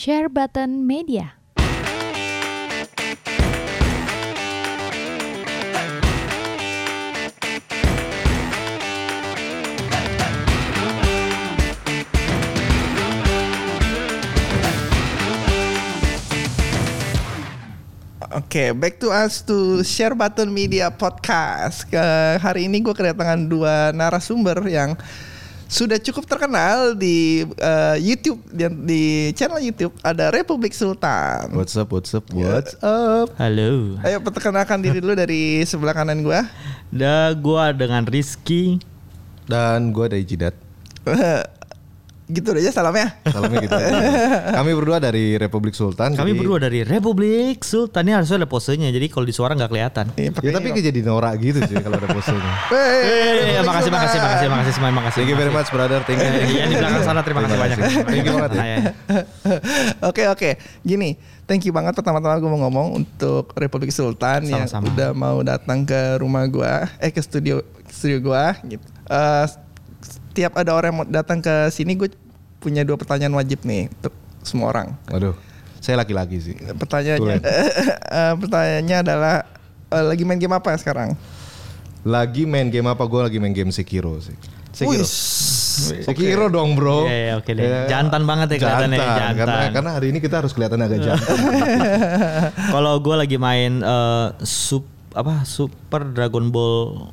Share Button Media. Oke, back to us to Share Button Media Podcast. Ke hari ini gue kedatangan dua narasumber yang sudah cukup terkenal di eh, YouTube dan di channel YouTube ada Republik Sultan. What's up, what's up, what's up? Halo. Ayo perkenalkan diri dulu dari sebelah kanan gue. Da gua dengan Rizky. Dan gue dari Jidat. gitu aja salamnya. Salamnya gitu. Kami berdua dari Republik Sultan. Kami jadi- berdua dari Republik Sultan. Ini harusnya ada posenya. Jadi kalau di suara nggak kelihatan. Iya, Ya pakai tapi kayak jadi norak gitu sih kalau ada posenya. Hey, Eh, Republik makasih, makasih, makasih, makasih semuanya, makasih. Thank you very much brother, thank you. Iya di belakang sana terima kasih banyak. Thank you banget ya. Nah, ya. Oke oke, gini, thank you banget pertama-tama gue mau ngomong untuk Republik Sultan yang Sama-sama. udah mau datang ke rumah gua, eh ke studio studio gua. Gitu. Eh, setiap ada orang yang mau datang ke sini, gue punya dua pertanyaan wajib nih untuk semua orang. Waduh, saya laki-laki sih. Pertanyaannya, eh, pertanyaannya adalah eh, lagi main game apa sekarang? Lagi main game apa? Gue lagi main game Sekiro sih. Sekiro. Wih, Sekiro dong bro. Iya, iya, oke deh. Jantan banget ya kelihatannya, jantan. Karena, karena hari ini kita harus kelihatan agak jantan. Kalau gue lagi main eh, sup apa Super Dragon Ball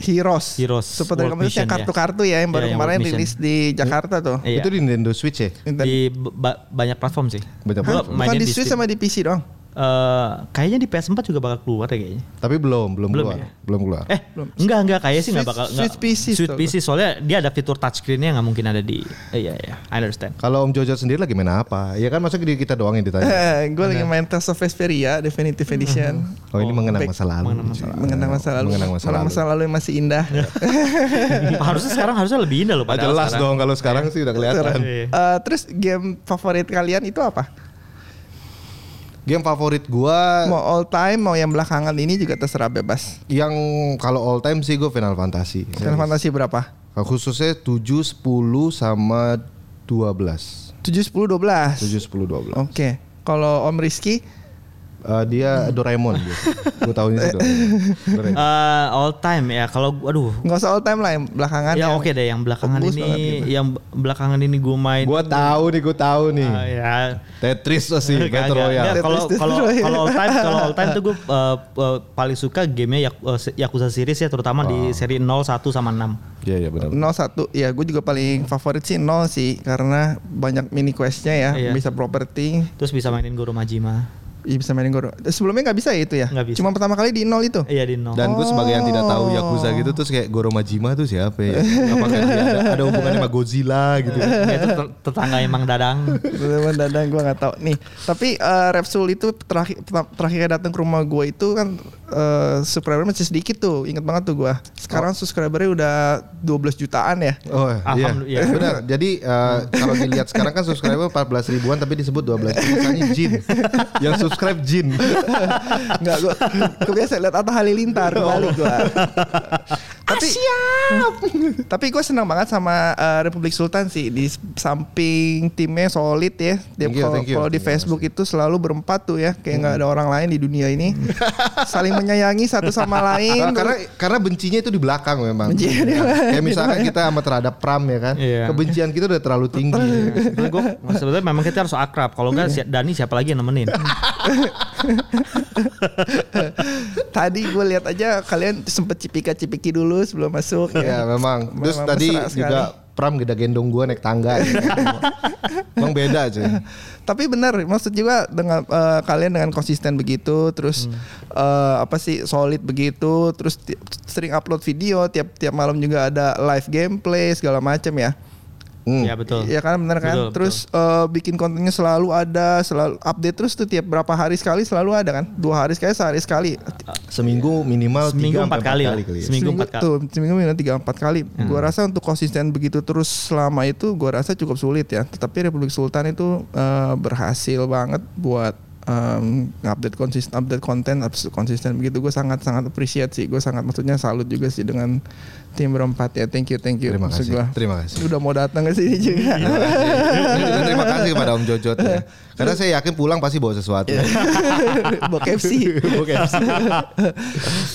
Heroes. Heroes Super Dragon World Ball yang Mission, ya. kartu-kartu ya, yang baru yang kemarin Mission. rilis di Jakarta tuh. Iya. Itu di Nintendo Switch ya? di ba- banyak platform sih. Banyak platform. Bukan di Switch sama di PC doang. Eh, kayaknya di PS4 juga bakal keluar ya kayaknya. Tapi belum, belum, Belum keluar. ya? Belum keluar. Eh, enggak enggak kayaknya sih enggak bakal enggak. Switch PC Switch PC soalnya dia ada fitur touchscreen-nya nggak mungkin ada di eh, iya iya, I understand. Kalau Om Jojo sendiri lagi main apa? Ya kan masa di kita doang yang ditanya. gue lagi main Tales of Vesperia Definitive Edition. Oh ini mengenang back- masa lalu. Mengenang masa lalu. Mengenang masa lalu. masa lalu yang masih indah. harusnya sekarang harusnya lebih indah loh Ah, padahal jelas sekarang. dong kalau sekarang sih udah kelihatan. Iya. Eh, terus game favorit kalian itu apa? Game favorit gua Mau all time, mau yang belakangan ini juga terserah bebas. yang kalau all time sih gue Final Fantasy. Final Fantasy berapa? Khususnya 7, 10 sama 12. 7, 10, 12. 7, 10, 12. Oke. Kalau Om Rizky, Eh, dia Doraemon dia. gue tahunya sih Doraemon. Eh, all time ya kalau aduh nggak usah all time lah yang belakangan. ya oke deh yang belakangan ini banget gitu. yang belakangan ini gue main Gue tahu nih, gue tahu nih. Eh, ya Tetris tuh sih, Battle. Royale. Kalau Tetris kalau kalau all time kalau all time tuh gue uh, uh, paling suka gamenya Yak- uh, Yakuza series ya terutama di seri 0, 1 sama 6. Iya, iya benar. 01 ya gue juga paling favorit sih 0 sih karena banyak mini questnya ya Iya. bisa property Terus bisa mainin Goro Majima. Iya bisa mainin Goro. Sebelumnya nggak bisa ya itu ya? Nggak bisa. Cuma pertama kali di nol itu. Iya di 0. Dan gue sebagai yang tidak tahu. Yakuza gitu terus kayak Goro Majima tuh siapa ya? Apakah dia ada, ada hubungannya sama Godzilla gitu? itu ter- tetangga emang Dadang. Teman dadang gue nggak tahu. Nih, tapi eh, Repsul itu terakhir terakhir datang ke rumah gue itu kan eh, subscriber masih sedikit tuh. Ingat banget tuh gue. Sekarang subscribernya udah 12 jutaan ya. Oh iya, Alhamdulillah. benar. Jadi eh, kalau dilihat sekarang kan subscriber 14 ribuan tapi disebut 12 Misalnya Jin. Yang subscribe Jin. Enggak gue kebiasa lihat Atta Halilintar kembali gue. Tapi tapi gue senang banget sama eh, Republik Sultan sih di samping timnya solid ya. Kalau thank you. kalau di Terima Facebook itu selalu berempat tuh ya, kayak nggak ada orang lain di dunia ini. Saling menyayangi satu sama lain. Nah, karena karena bencinya itu di belakang memang. Bencinya di Ya, belakang. Kayak misalkan kita sama terhadap Pram ya kan. Iya. Kebencian kita udah terlalu tinggi. Gue sebetulnya memang kita harus akrab. Kalau enggak si Dani siapa lagi yang nemenin? Tadi gue lihat aja kalian sempet cipika-cipiki dulu sebelum masuk ya ya. memang. Terus Memang tadi sekali. juga Pram geda gendong gua naik tangga. ya. Emang beda cuy. Tapi benar, maksud juga dengan eh, kalian dengan konsisten begitu, terus Hmm. eh, apa sih solid begitu, terus sering upload video tiap tiap malam juga ada live gameplay segala macam ya. Hmm. Ya betul. Iya kan benar kan? Betul, terus eh, bikin kontennya selalu ada, selalu update terus tuh tiap berapa hari sekali selalu ada kan? Dua hari sekali, sehari sekali. Seminggu minimal Seminggu tiga empat kali lah. kali ya. Seminggu empat kali. Tuh, seminggu minimal tiga empat kali. Hmm. Gua rasa untuk konsisten begitu terus selama itu, gua rasa cukup sulit ya. Tetapi Republik Sultan itu eh, berhasil banget buat em, update konsisten, update konten, update konsisten begitu. Gue sangat sangat appreciate sih. Gue sangat maksudnya salut juga sih dengan Tim berempat ya. Thank you, thank you. Terima kasih. gua. Terima kasih. Udah mau datang ke sini juga. Terima kasih. Ini juga terima kasih kepada Om Jojot ya. Karena saya yakin pulang pasti bawa sesuatu. Bawa KFC.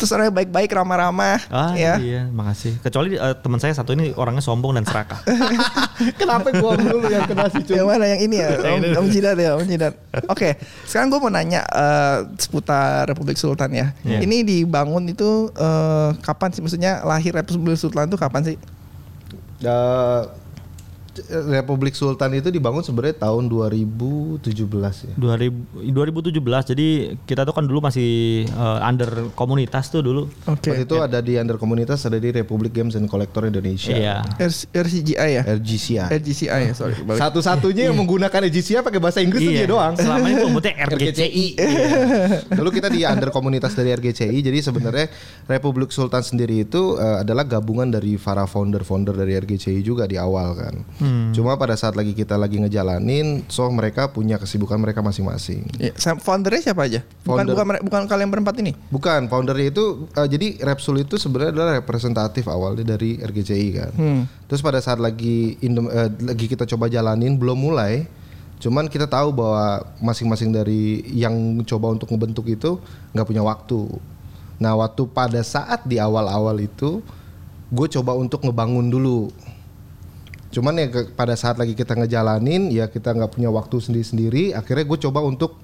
Terus orangnya baik-baik, ramah-ramah. Ah ya. iya, makasih. Kecuali eh, teman saya satu ini orangnya sombong dan serakah. Kenapa gua dulu yang kena si Yang mana yang ini ya? Om, Om Jidat ya, Om Jidat. Oke, sekarang gue mau nanya eh, seputar Republik Sultan ya. Iya. Ini dibangun itu eh, kapan sih? Maksudnya lahir Republik Sultan itu kapan sih? Eh, Republik Sultan itu dibangun sebenarnya tahun 2017 ya. 2000, 2017 jadi kita tuh kan dulu masih eh, under komunitas tuh dulu. Oke. Waktu itu ada di under komunitas ada di Republic Games and Collector Indonesia. Iya. R- RCGI ya? RGCI. RGCI ya, sorry. Satu-satunya yang menggunakan RGCI pakai bahasa Inggris tuh Iya. dia doang. Selama ini pemutnya RGCI. Dulu kita di under komunitas dari RGCI. Jadi sebenarnya Republik Sultan sendiri itu eh, adalah gabungan dari para founder-founder dari RGCI juga di awal kan. Cuma pada saat lagi kita lagi ngejalanin, so mereka punya kesibukan mereka masing-masing. Ya, foundernya siapa aja? Bukan Founder. bukan mere- bukan kalian berempat ini? Bukan, foundernya itu eh, jadi Repsul itu sebenarnya adalah representatif awalnya dari RGCI kan. Terus pada saat lagi Indo- eh, lagi kita coba jalanin belum mulai, cuman kita tahu bahwa masing-masing dari yang coba untuk ngebentuk itu nggak punya waktu. Nah waktu pada saat di awal-awal itu, gue coba untuk ngebangun dulu. Cuman ya ke- pada saat lagi kita ngejalanin ya kita nggak punya waktu sendiri-sendiri. Akhirnya gue coba untuk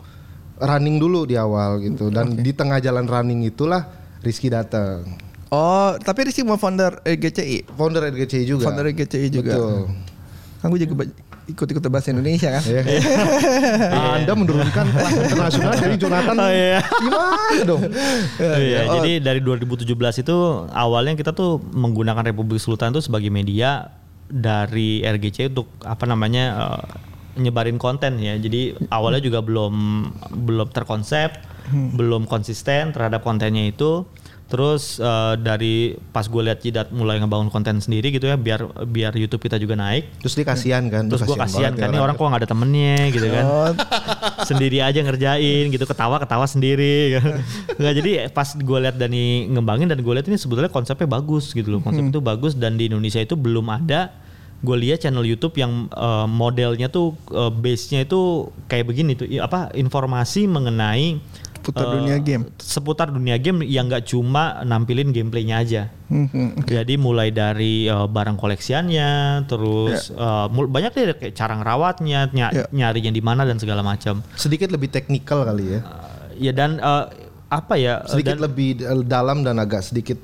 running dulu di awal gitu. Dan di tengah jalan running itulah Rizky datang. Oh, tapi Rizky mau founder RGCI. Founder RGCI juga. Founder RGCI juga. Betul. Kan gue juga ba- ikut-ikut bahasa Indonesia kan. Ya. Anda menurunkan kelas internasional dari Jonathan. Oh, iya. Gimana dong? Iya, jadi dari 2017 itu awalnya kita tuh menggunakan Republik Sultan itu sebagai media dari RGC untuk apa namanya eh, nyebarin konten ya. Jadi awalnya juga belum belum terkonsep, belum konsisten terhadap kontennya itu. Terus eh, dari pas gue lihat Jidat mulai ngebangun konten sendiri gitu ya, biar biar YouTube kita juga naik. Terus dia kasihan kan? Terus gue kasihan kan ya ini orang kok nggak ada temennya gitu kan sendiri aja ngerjain gitu ketawa ketawa sendiri nggak jadi pas gue lihat Dani ngembangin dan gue lihat ini sebetulnya konsepnya bagus gitu loh konsep itu bagus dan di Indonesia itu belum ada gue lihat channel YouTube yang eh, modelnya tuh eh, base-nya itu kayak begini tuh apa informasi mengenai Seputar eh, dunia game. seputar dunia game yang nggak cuma nampilin gameplaynya aja Hmm, hmm. jadi mulai dari eh, barang koleksiannya, terus eh, mul- banyak deh kayak cara ngerawatnya, ny- Ya. nyarinya di mana dan segala macam. Sedikit lebih teknikal kali ya. Ya dan eh, apa ya? sedikit dan- lebih dalam dan agak sedikit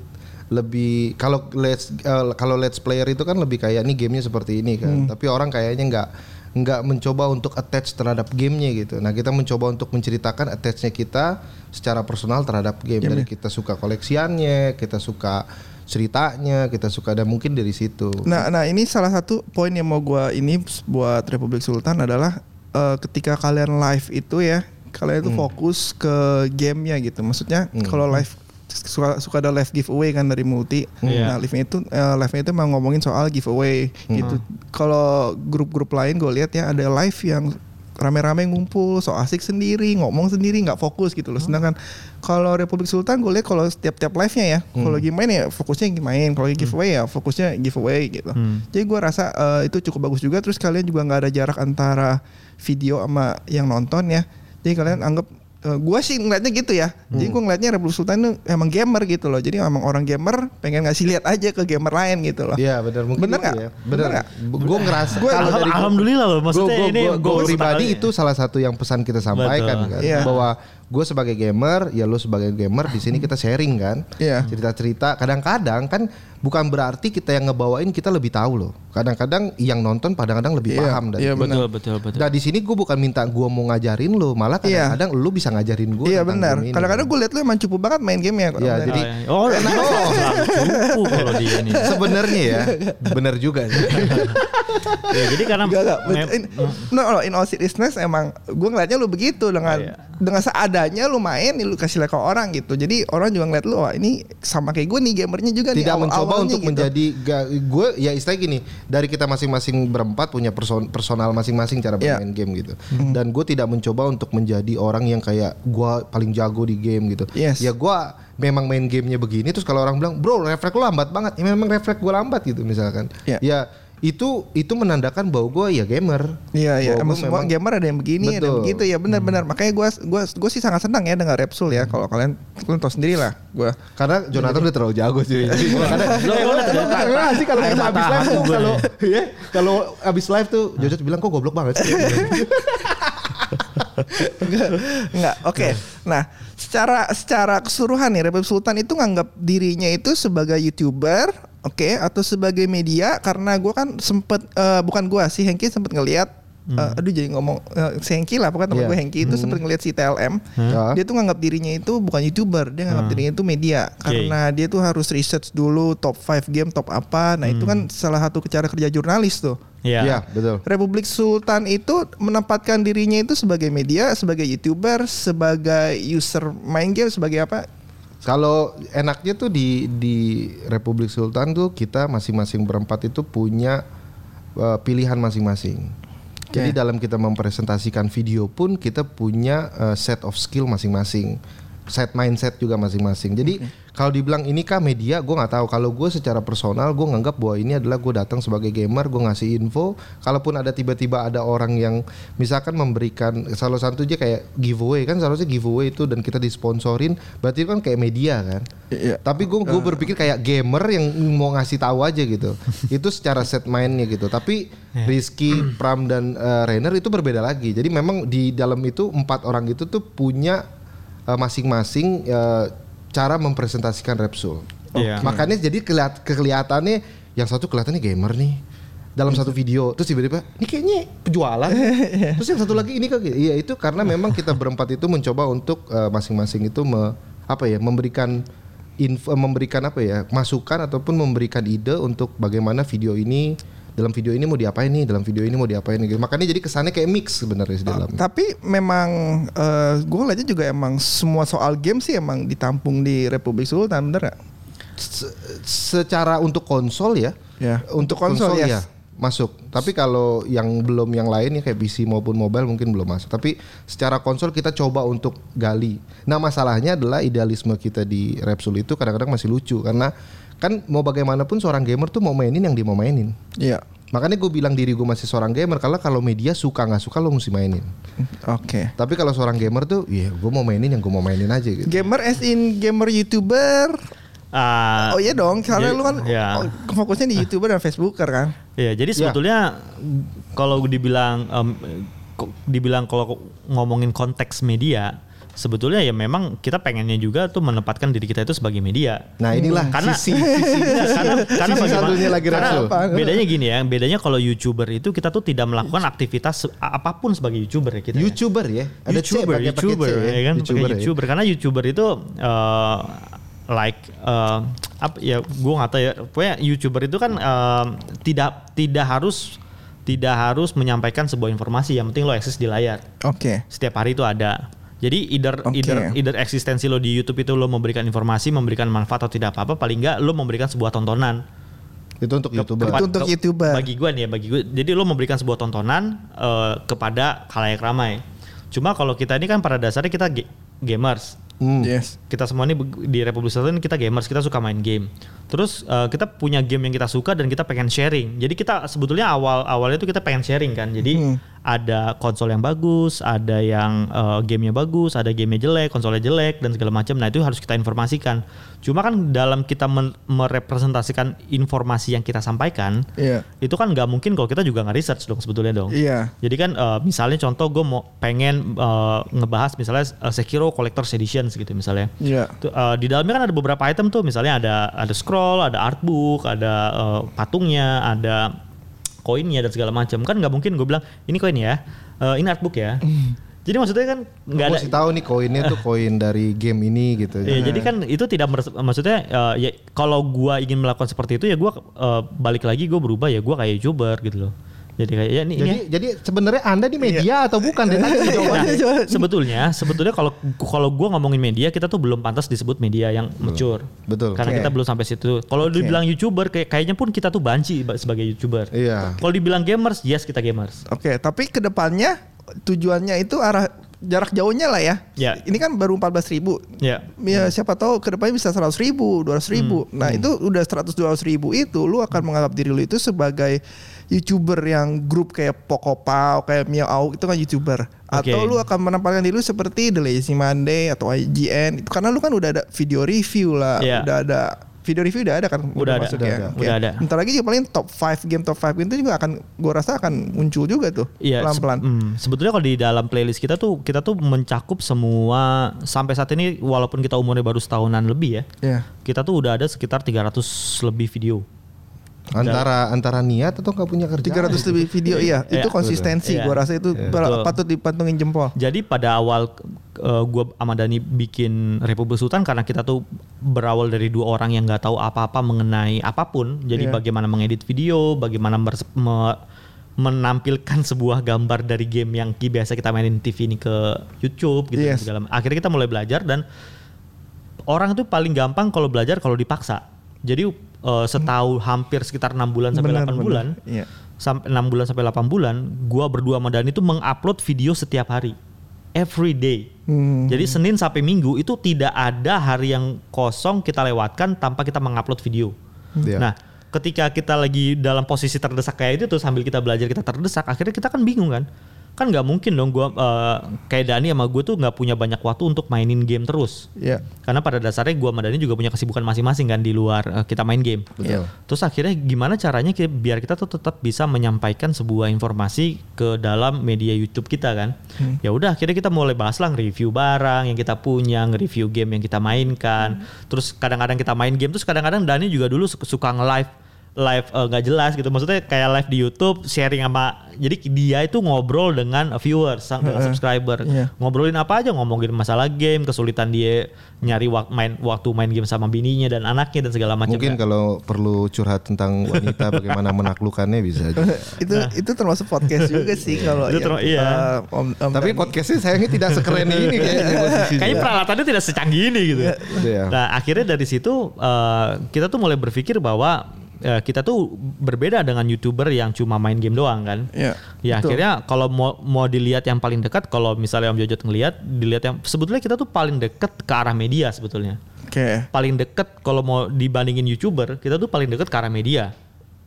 lebih kalau let's eh, kalau let's player itu kan lebih kayak nih gamenya seperti ini kan. Tapi orang kayaknya nggak nggak mencoba untuk attach terhadap gamenya gitu. Nah kita mencoba untuk menceritakan attachnya kita secara personal terhadap game. Dari kita suka koleksiannya kita suka ceritanya kita suka dan mungkin dari situ. Nah, nah ini salah satu poin yang mau gua ini buat Republik Sultan adalah eh, ketika kalian live itu ya, kalian itu fokus ke gamenya gitu. Maksudnya kalau live suka suka ada live giveaway kan dari multi. Iya. Nah, live-nya itu eh, live-nya itu memang ngomongin soal giveaway gitu. Kalau grup-grup lain gue lihat ya ada live yang rame-rame ngumpul, so asik sendiri, ngomong sendiri, nggak fokus gitu loh. Sedangkan kalau Republik Sultan gue lihat kalau setiap-tiap live-nya ya, kalau lagi main ya fokusnya main, kalau lagi giveaway ya fokusnya giveaway gitu. Jadi gue rasa eh, itu cukup bagus juga. Terus kalian juga nggak ada jarak antara video sama yang nonton ya. Jadi kalian anggap gue sih ngeliatnya gitu ya. Jadi gue ngeliatnya Republik Sultan itu emang gamer gitu loh. Jadi emang orang gamer pengen ngasih lihat aja ke gamer lain gitu loh. Iya benar mungkin Bener itu nggak? ya. Bener nggak? Gue ngerasa Gua- kalau Alham- dari alhamdulillah loh, maksudnya gua, ini gua, gua gua pribadi itu salah satu yang pesan kita sampaikan Betul. kan Iya. bahwa gue sebagai gamer ya lu sebagai gamer di sini kita sharing kan Iya. cerita-cerita kadang-kadang kan bukan berarti kita yang ngebawain kita lebih tahu loh kadang-kadang yang nonton kadang-kadang lebih Iya, paham dari iya, kita. betul betul betul. Nah di sini gue bukan minta gue mau ngajarin lo, malah Iya. kadang-kadang lu bisa ngajarin gue. Iya benar. Kadang-kadang gue lihat lu emang cupu banget main game ya. Iya, jadi oh, enak oh, cukup kalau dia nih. sebenarnya ya benar juga. sih. Ya, jadi karena enggak. mem- In, no, no, in all seriousness emang gue ngeliatnya lu begitu dengan Iya. dengan seadanya lu main lu kasih lihat ke orang gitu jadi orang juga ngeliat lu wah ini sama kayak gue nih gamernya juga nih tidak mencoba awal-awalnya untuk gitu. menjadi gue ya istilah gini dari kita masing-masing berempat punya person- personal masing-masing cara Iya. bermain game gitu dan gue tidak mencoba untuk menjadi orang yang kayak gue paling jago di game gitu Yes. ya gue memang main gamenya begini terus kalau orang bilang bro refleks lu lambat banget ya memang refleks gue lambat gitu misalkan Iya. ya itu itu menandakan bahau gue ya gamer. Iya iya. Bahwa emang semua memang- gamer ada yang begini ada yang Betul. Hmm. begitu. Ya benar-benar makanya gue gua gua sih sangat senang ya dengar Repsul ya. Kalau kalian kalian tahu sendiri lah gue karena Jonathan udah terlalu jago sih. Jadi Lo- eh, sih? Kalau kita habis live tuh gue kalau ya kalau habis live tuh Jojo bilang kok goblok banget sih. Enggak, oke. Nah, secara secara keseluruhan nih Republik Sultan itu nganggap dirinya itu sebagai youtuber, oke, atau sebagai media karena gue kan sempet eh, bukan gue si Hengki sempet ngelihat eh, aduh jadi ngomong eh, si Hengki lah pokoknya teman Iya. gue Hengki itu sempet ngelihat si TLM Hah? dia tuh nganggap dirinya itu bukan youtuber dia nganggap dirinya itu media karena dia tuh harus research dulu top 5 game top apa nah itu kan salah satu cara kerja jurnalis tuh Iya. Iya, betul. Republik Sultan itu menempatkan dirinya itu sebagai media, sebagai youtuber, sebagai user main game, sebagai apa? Kalau enaknya tuh di di Republik Sultan tuh kita masing-masing berempat itu punya uh, pilihan masing-masing. Jadi Oke. dalam kita mempresentasikan video pun kita punya uh, set of skill masing-masing, set mindset juga masing-masing. Jadi kalau dibilang ini kah media, gue nggak tahu. Kalau gue secara personal, gue nganggap bahwa ini adalah gue datang sebagai gamer, gue ngasih info. Kalaupun ada tiba-tiba ada orang yang misalkan memberikan salah satu aja kayak giveaway kan, seharusnya giveaway itu dan kita disponsorin, berarti kan kayak media kan. Iya. Tapi gue gue berpikir kayak gamer yang mau ngasih tahu aja gitu. itu secara set mindnya gitu. Tapi Rizky, Pram dan eh, Rainer itu berbeda lagi. Jadi memang di dalam itu empat orang itu tuh punya eh, masing-masing eh, cara mempresentasikan Repsul. Iya. Makanya jadi kelihat kelihatannya yang satu kelihatannya gamer nih dalam satu video terus tiba-tiba ini kayaknya penjualan terus yang satu lagi ini kok iya itu karena memang kita berempat itu mencoba untuk eh, masing-masing itu me- apa ya memberikan info memberikan apa ya masukan ataupun memberikan ide untuk bagaimana video ini dalam video ini mau diapain nih dalam video ini mau diapain gitu. Makanya jadi kesannya kayak mix sebenarnya di dalam. Tapi memang gue ngeliatnya juga emang semua soal game sih emang ditampung di Republik Sultan, bener gak? Se- secara untuk konsol ya? Ya. untuk konsol, konsol, yes. ya masuk. Tapi kalau yang belum yang lain ya kayak PC maupun mobile mungkin belum masuk. Tapi secara konsol kita coba untuk gali. Nah masalahnya adalah idealisme kita di Repsul itu kadang-kadang masih lucu karena kan mau bagaimanapun seorang gamer tuh mau mainin yang dia mau mainin Iya. makanya gue bilang diri gue masih seorang gamer karena kalau media suka nggak suka lo mesti mainin Oke. tapi kalau seorang gamer tuh ya gue mau mainin yang gue mau mainin aja gitu Gamer as in gamer youtuber. Ah, oh iya dong, karena jadi- lu kan iya. oh, fokusnya di youtuber dan facebooker kan. Iya, jadi sebetulnya kalau dibilang kok- dibilang kalau ngomongin konteks media, sebetulnya ya memang kita pengennya juga tuh menempatkan diri kita itu sebagai media. nah inilah Karena- sisi sisi karena karena sisi bagaimana- satunya lagi karena bedanya gini ya, bedanya kalau youtuber itu kita tuh tidak melakukan aktivitas apa pun sebagai youtuber ya kita. ya. YouTuber ya ada C, YouTuber, pakai YouTuber, C ya kan, YouTuber pakai ya. YouTuber karena YouTuber itu eh, like eh, apa ya, gue nggak tahu ya, pokoknya YouTuber itu kan eh, tidak tidak harus tidak harus menyampaikan sebuah informasi, yang penting lo eksis di layar. Oke. Setiap hari itu ada. Jadi either Oke. either either eksistensi lo di YouTube itu lo memberikan informasi, memberikan manfaat atau tidak apa-apa, paling nggak lo memberikan sebuah tontonan. itu untuk YouTuber Itu untuk YouTuber. Bagi gue nih ya, bagi gue. Jadi lo memberikan sebuah tontonan eh, kepada khalayak ramai. Cuma kalau kita ini kan pada dasarnya kita ga- gamers. Hmm. Yes. Kita semua ini di Republik Selatan kita gamers, kita suka main game. Terus eh, kita punya game yang kita suka dan kita pengen sharing. Jadi kita sebetulnya awal awalnya tuh kita pengen sharing kan. Jadi Hmm. Ada konsol yang bagus, ada yang eh, gamenya bagus, ada gamenya jelek, konsolnya jelek dan segala macam. Nah itu harus kita informasikan. Cuma kan dalam kita merepresentasikan informasi yang kita sampaikan, Iya. itu kan nggak mungkin kalau kita juga nggak research dong sebetulnya dong. Iya. Jadi kan eh, misalnya contoh gue mau pengen eh, ngebahas misalnya eh, Sekiro Collector's Editions gitu misalnya. Iya. Tuh, eh, di dalamnya kan ada beberapa item tuh misalnya ada ada scroll, ada artbook, ada eh, patungnya, ada koinnya dan segala macam. Kan nggak mungkin gue bilang ini koin ya, eh, ini artbook ya. Jadi maksudnya kan nggak Gue ada. sih tahu nih koinnya tuh koin dari game ini gitu. Iya, jadi kan itu tidak meres- maksudnya eh, ya kalau gua ingin melakukan seperti itu ya gua eh, balik lagi gue berubah ya gua kayak youtuber gitu loh. Jadi kayak ya ini, Jadi ini jadi sebenarnya Anda di media atau bukan? Dan tadi Nah, sebetulnya sebetulnya kalau kalau gua ngomongin media kita tuh belum pantas disebut media yang mature. Betul. Karena Oke. kita belum sampai situ. Kalau dibilang YouTuber kayak kayaknya pun kita tuh banci ba- sebagai YouTuber. Iya. Kalau dibilang gamers, yes kita gamers. Oke, tapi ke depannya tujuannya itu arah jarak jauhnya lah ya. Ya. Ini kan baru 14 ribu. Ya. Ya siapa tahu ke depannya bisa 100 ribu, 200 ribu. Hmm. Nah itu udah 100 200 ribu itu lu akan menganggap diri lu itu sebagai youtuber yang grup kayak Pokopau, kayak Miao Au itu kan youtuber. Atau Oke. lu akan menempatkan diri lu seperti The Lazy Monday atau IGN. Itu karena lu kan udah ada video review lah, Iya. udah ada video review udah ada kan Udah ada, masuk udah ya? ada, Oke. udah ada. Bentar lagi juga paling top 5 game top 5 game itu juga akan gua rasa akan muncul juga tuh Iya, pelan-pelan. se- hmm, sebetulnya kalau di dalam playlist kita tuh kita tuh mencakup semua sampai saat ini walaupun kita umurnya baru setahunan lebih ya. Ya. Kita tuh udah ada sekitar 300 lebih video. Antara antara niat atau nggak punya kerjaan. 300 lebih video iya, itu Iya. konsistensi Iya. gua rasa itu Betul. patut dipantungin jempol. Jadi pada awal uh, gua sama Dani bikin Republik Sultan karena kita tuh berawal dari dua orang yang nggak tahu apa-apa mengenai apa pun. Jadi Iya. bagaimana mengedit video, bagaimana me- menampilkan sebuah gambar dari game yang ki- biasa kita mainin TV ini ke YouTube gitu Yes. segala. Akhirnya kita mulai belajar dan orang itu paling gampang kalau belajar kalau dipaksa. Jadi uh, setahu hampir sekitar enam bulan sampai Benar, 8 benar. bulan Iya. sampai 6 bulan sampai 8 bulan, gua berdua sama Dani itu mengupload video setiap hari. Every day. Hmm. Jadi Senin sampai Minggu itu tidak ada hari yang kosong kita lewatkan tanpa kita mengupload video. Iya. Nah, ketika kita lagi dalam posisi terdesak kayak itu tuh sambil kita belajar kita terdesak, akhirnya kita kan bingung kan. Kan nggak mungkin dong gua eh, kayak Dani sama gue tuh nggak punya banyak waktu untuk mainin game terus. Iya. Karena pada dasarnya gua sama Dani juga punya kesibukan masing-masing kan di luar eh, kita main game. Betul. Terus akhirnya gimana caranya ki- biar kita tuh tetap bisa menyampaikan sebuah informasi ke dalam media YouTube kita kan? Ya udah akhirnya kita mulai bahas lah review barang yang kita punya, nge-review game yang kita mainkan. Terus kadang-kadang kita main game terus kadang-kadang Dani juga dulu su- suka nge-live live eh, nggak jelas gitu maksudnya kayak live di YouTube sharing sama jadi dia itu ngobrol dengan viewers sama dengan subscriber Iya. ngobrolin apa aja ngomongin masalah game kesulitan dia nyari waktu main waktu main game sama bininya dan anaknya dan segala macam Mungkin ya. kalau perlu curhat tentang wanita bagaimana menaklukkannya bisa aja. itu itu termasuk podcast juga sih kalau Itu yang iya. kita om, om Tapi podcastnya sayangnya tidak sekeren ini kayaknya posisinya. Kayaknya peralatannya tidak secanggih ini gitu. Iya. Nah akhirnya dari situ eh, kita tuh mulai berpikir bahwa eh, kita tuh berbeda dengan youtuber yang cuma main game doang kan. Iya, Ya betul. akhirnya kalau mau mau dilihat yang paling dekat, kalau misalnya Om Jojot ngelihat, dilihat yang sebetulnya kita tuh paling dekat ke arah media sebetulnya. Oke. Paling dekat kalau mau dibandingin youtuber, kita tuh paling dekat ke arah media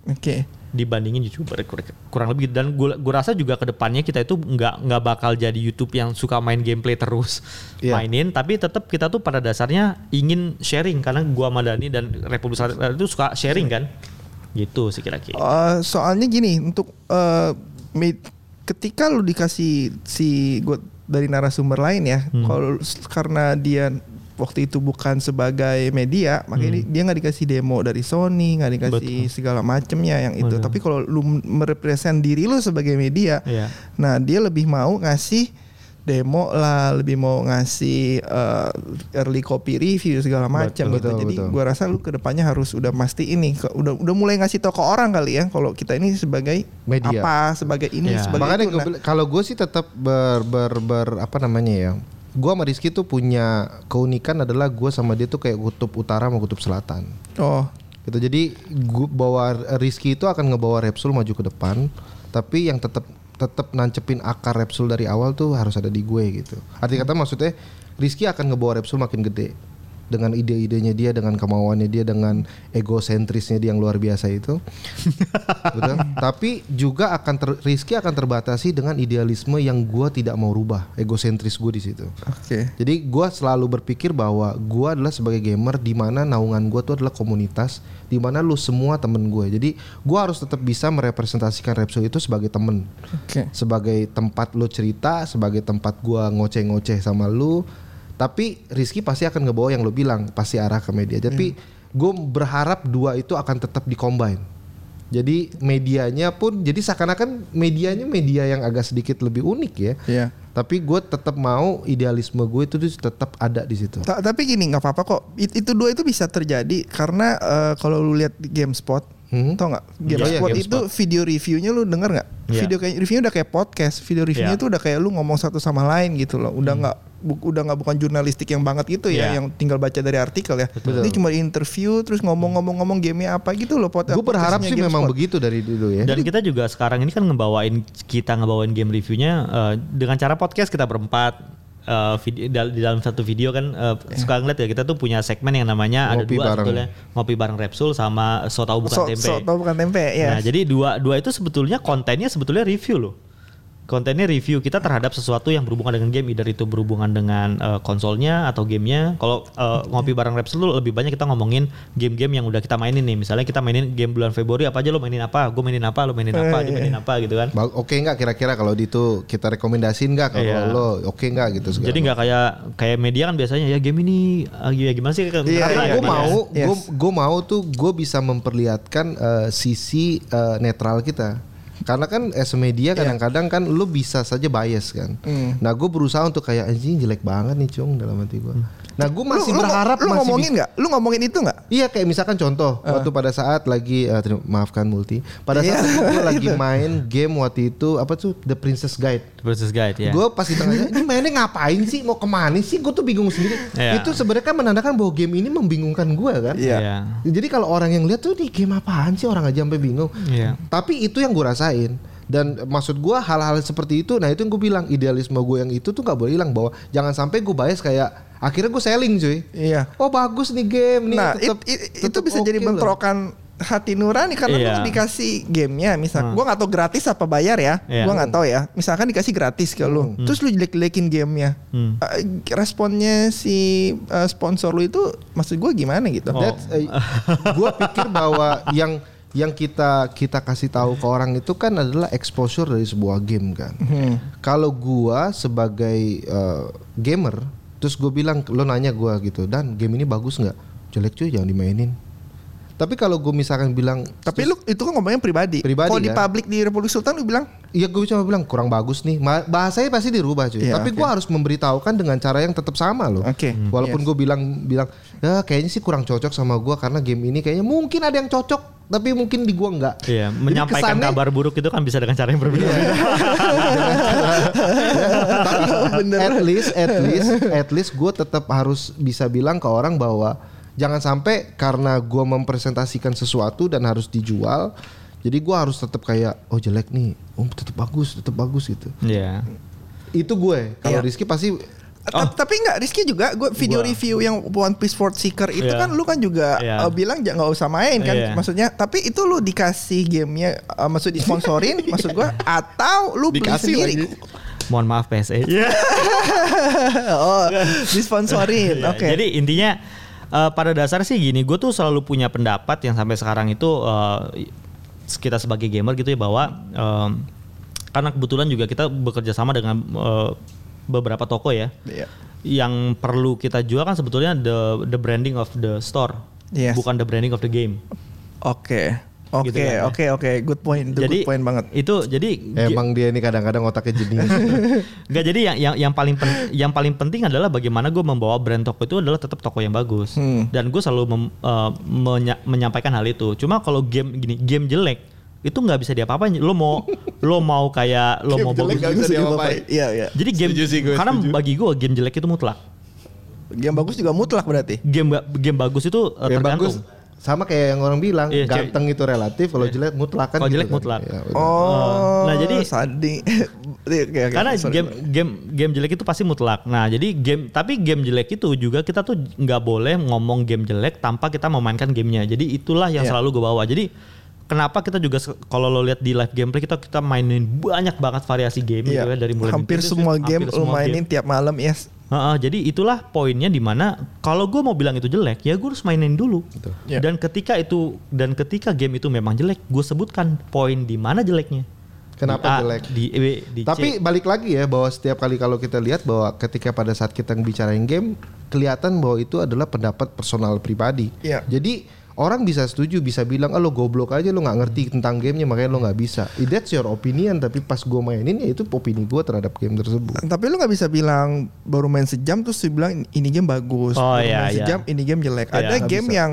Oke. Dibandingin youtuber. Kur- kurang lebih. Dan gue gue rasa juga ke depannya kita itu nggak nggak bakal jadi YouTube yang suka main gameplay terus Iya. mainin. Tapi tetap kita tuh pada dasarnya ingin sharing. Karena gua sama Dani dan Republik itu suka sharing kan? Gitu sih kira-kira. Eh, soalnya gini untuk me- ketika lu dikasih si gue dari narasumber lain ya, Hmm. kalau karena dia waktu itu bukan sebagai media, makanya di- dia nggak dikasih demo dari Sony, nggak dikasih segala macemnya yang itu. Betul. Tapi kalau lu merepresent diri lu sebagai media, Iya. nah dia lebih mau ngasih demo lah, lebih mau ngasih eh, early copy review segala macam gitu. Betul, Jadi betul. gua rasa lu ke depannya harus udah pasti ini, udah udah mulai ngasih ke orang kali ya, kalau kita ini sebagai Media. apa, sebagai ini, Ya. sebagai Makanya itu. Nah, kalau gue sih tetap ber, ber, ber- apa namanya ya. Gue sama Rizky tuh punya keunikan adalah gue sama dia tuh kayak kutub utara sama kutub selatan. oh, Gitu. Jadi gua bawa Rizky itu akan ngebawa Repsul maju ke depan, tapi yang tetap tetap nancepin akar Repsul dari awal tuh harus ada di gue gitu. Arti kata maksudnya Rizky akan ngebawa Repsul makin gede dengan ide-idenya dia, dengan kemauannya dia, dengan egosentrisnya dia yang luar biasa itu. Betul. Tapi juga akan ter, Rizky akan terbatasi dengan idealisme yang gue tidak mau rubah, egosentris gue di situ. oke. Jadi gue selalu berpikir bahwa gue adalah sebagai gamer di mana naungan gue tuh adalah komunitas, di mana lu semua temen gue. Jadi gue harus tetap bisa merepresentasikan Repsol itu sebagai temen, Oke. sebagai tempat lu cerita, sebagai tempat gue ngoceh-ngoceh sama lu. Tapi Rizky pasti akan ngebawa yang lu bilang, pasti arah ke media. Tapi gue berharap dua itu akan tetap dikombine. Jadi medianya pun, jadi seakan-akan medianya media yang agak sedikit lebih unik ya. Iya. Tapi gue tetap mau idealisme gue itu tetap ada di situ. Ta- tapi gini nggak apa-apa kok. It- itu dua itu bisa terjadi karena eh, kalau lu lihat GameSpot Hmm. Tau nggak? Iya, iya, GameSpot GameSpot. itu video reviewnya lu denger nggak? Iya. Video kayak reviewnya udah kayak podcast. Video reviewnya Iya. tuh udah kayak lu ngomong satu sama lain gitu loh. Udah nggak bu- udah nggak bukan jurnalistik yang banget gitu ya, Iya. yang tinggal baca dari artikel ya. Betul. Ini cuma interview terus ngomong-ngomong-ngomong gamenya apa gitu loh. Pod- Gue berharap podcastnya sih memang GameSpot. begitu dari dulu ya. Dan kita juga sekarang ini kan ngebawain kita ngebawain game reviewnya eh, dengan cara podcast kita berempat eh, video dal- di dalam satu video kan eh, suka ngeliat ya kita tuh punya segmen yang namanya ada Ngopi dua bareng. sebetulnya ngopi bareng Repsul sama so tau bukan So, tempe. so tau bukan tempe ya. Nah jadi dua dua itu sebetulnya kontennya sebetulnya review loh. Kontennya review kita terhadap sesuatu yang berhubungan dengan game, either itu berhubungan dengan eh, konsolnya atau gamenya. Kalau eh, ngopi bareng Repsul tuh lebih banyak kita ngomongin game-game yang udah kita mainin nih. Misalnya kita mainin game bulan Februari apa aja lo mainin apa, gue mainin apa, lo mainin apa, dia mainin apa gitu kan. Oke nggak kira-kira kalau di itu kita rekomendasiin nggak kalau Iya. lo oke nggak gitu segala Jadi nggak kayak kayak media kan biasanya ya game ini ah, ya gimana sih Karena iya, gue mau, Yes. gue mau tuh gue bisa memperlihatkan eh, sisi eh, netral kita. Karena kan as media kadang-kadang kan lu bisa saja bias kan. Nah gue berusaha untuk kayak anjing jelek banget nih cung dalam hati gue. Nah gue masih lu, lu, berharap lu masih ngomongin nggak? Lu ngomongin itu nggak? Iya kayak misalkan contoh waktu pada saat lagi eh, terima- maafkan multi. Pada Iya, saat gue lagi main game waktu itu apa tuh? The Princess Guide. Versus guide ya. Gue pas di tengahnya ini mainnya ngapain sih? Mau ke mana sih? Gue tuh bingung sendiri. Iya. itu sebenarnya kan menandakan bahwa game ini membingungkan gue kan? Iya. jadi kalau orang yang lihat tuh di game apaan sih? Orang aja sampai bingung. Iya. tapi itu yang gue rasain. Dan maksud gue hal-hal seperti itu nah itu yang gue bilang idealisme gue yang itu tuh nggak boleh hilang bahwa jangan sampai gue bias kayak akhirnya gue selling cuy Iya. oh bagus nih game nih Nah, tetep- it- it- itu bisa jadi oke loh. bentrokan hati nurani karena Iya. lu dikasih gamenya misal Hmm. gua nggak tahu gratis apa bayar ya Iya. gua nggak tahu ya misalkan dikasih gratis ke lu terus lu jelek-jelekin gamenya Hmm. Eh, responnya si eh, sponsor lu itu maksud gua gimana gitu Oh. That's, eh, gua pikir bahwa yang yang kita kita kasih tahu ke orang itu kan adalah exposure dari sebuah game kan. Hmm. Kalau gua sebagai eh, gamer, terus gue bilang lo nanya gua gitu, dan game ini bagus nggak? Jelek cuy, jangan dimainin. Tapi kalau gue misalkan bilang, tapi lu itu kan ngomongnya pribadi Pribadi, kalau di kan? publik di Republik Sultan lu bilang Iya gue cuma bilang kurang bagus nih. Ma- Bahasanya pasti dirubah cuy. Iya, Tapi gua harus memberitahukan dengan cara yang tetap sama loh. Oke. Hmm. Walaupun Yes. gue bilang bilang ya kayaknya sih kurang cocok sama gua karena game ini kayaknya mungkin ada yang cocok tapi mungkin di gua enggak. Iya, Jadi menyampaikan kesannya- kabar buruk itu kan bisa dengan cara yang berbeda. tapi at least at least at least gue tetap harus bisa bilang ke orang bahwa jangan sampai karena gua mempresentasikan sesuatu dan harus dijual jadi gua harus tetap kayak oh jelek nih oh tetap bagus tetap bagus gitu Iya. itu gue kalau Iya. Rizky pasti Ta- Tapi enggak Rizky juga gue video Gua. review yang One Piece World Seeker itu Iya. kan lu kan juga Iya. eh, bilang jangan nggak usah main kan Iya. maksudnya tapi itu lu dikasih gamenya eh, maksud disponsorin maksud gue atau lu beli Dikasih sendiri lagi. Mohon maaf PSE. Iya. oh disponsorin Iya, oke Jadi intinya eh, pada dasar sih gini, gue tuh selalu punya pendapat yang sampai sekarang itu eh, kita sebagai gamer gitu ya bahwa em, karena kebetulan juga kita bekerja sama dengan eh, beberapa toko ya. Iya. Yang perlu kita jual kan sebetulnya the the branding of the store, Yes. bukan the branding of the game. oke oke Gitu kan, ya. oke oke good point itu jadi good point banget itu jadi emang dia ini kadang-kadang otaknya jenius Enggak jadi yang yang yang paling pen- yang paling penting adalah bagaimana gue membawa brand toko itu adalah tetap toko yang bagus Hmm. dan gue selalu mem- eh, menya- menyampaikan hal itu. Cuma kalau game gini game jelek itu nggak bisa diapa-apain. Lo mau lo mau kayak lo mau bagus. nggak bisa diapa-apain. iya iya Jadi game Setuju sih gue, karena setuju. bagi gue game jelek itu mutlak. game bagus juga mutlak berarti Game game bagus itu eh, Yang tergantung. bagus sama kayak yang orang bilang Iya, ganteng itu relatif kalau jelek mutlak kan Kalau gitu jelek kan. mutlak. Ya, betul. oh Nah, jadi- sadi oke, Karena sorry, game game game jelek itu pasti mutlak. Nah, jadi game tapi game jelek itu juga kita tuh nggak boleh ngomong game jelek tanpa kita memainkan gamenya. Jadi itulah yang Iya. selalu gue bawa. Jadi kenapa kita juga kalau lo lihat di live gameplay kita kita mainin banyak banget variasi game Iya. gitu ya dari mulai hampir Nintendo semua game hampir lu semua mainin game. tiap malam yes Heeh, jadi itulah poinnya di mana kalau gue mau bilang itu jelek ya gue harus mainin dulu. Iya. Dan ketika itu dan ketika game itu memang jelek, gue sebutkan poin di mana jeleknya. Kenapa Di A, jelek? Di E, di C. Tapi balik lagi ya bahwa setiap kali kalau kita lihat bahwa ketika pada saat kita bicarain game kelihatan bahwa itu adalah pendapat personal pribadi. Iya. Jadi orang bisa setuju bisa bilang ah lo goblok aja lo nggak ngerti tentang gamenya makanya lo nggak bisa It- that's your opinion tapi pas gue mainin ya itu opini gue terhadap game tersebut Tapi lu nggak bisa bilang baru main sejam terus bilang ini game bagus. Oh, baru iya, main iya. sejam ini game jelek. Iya, Ada game bisa. yang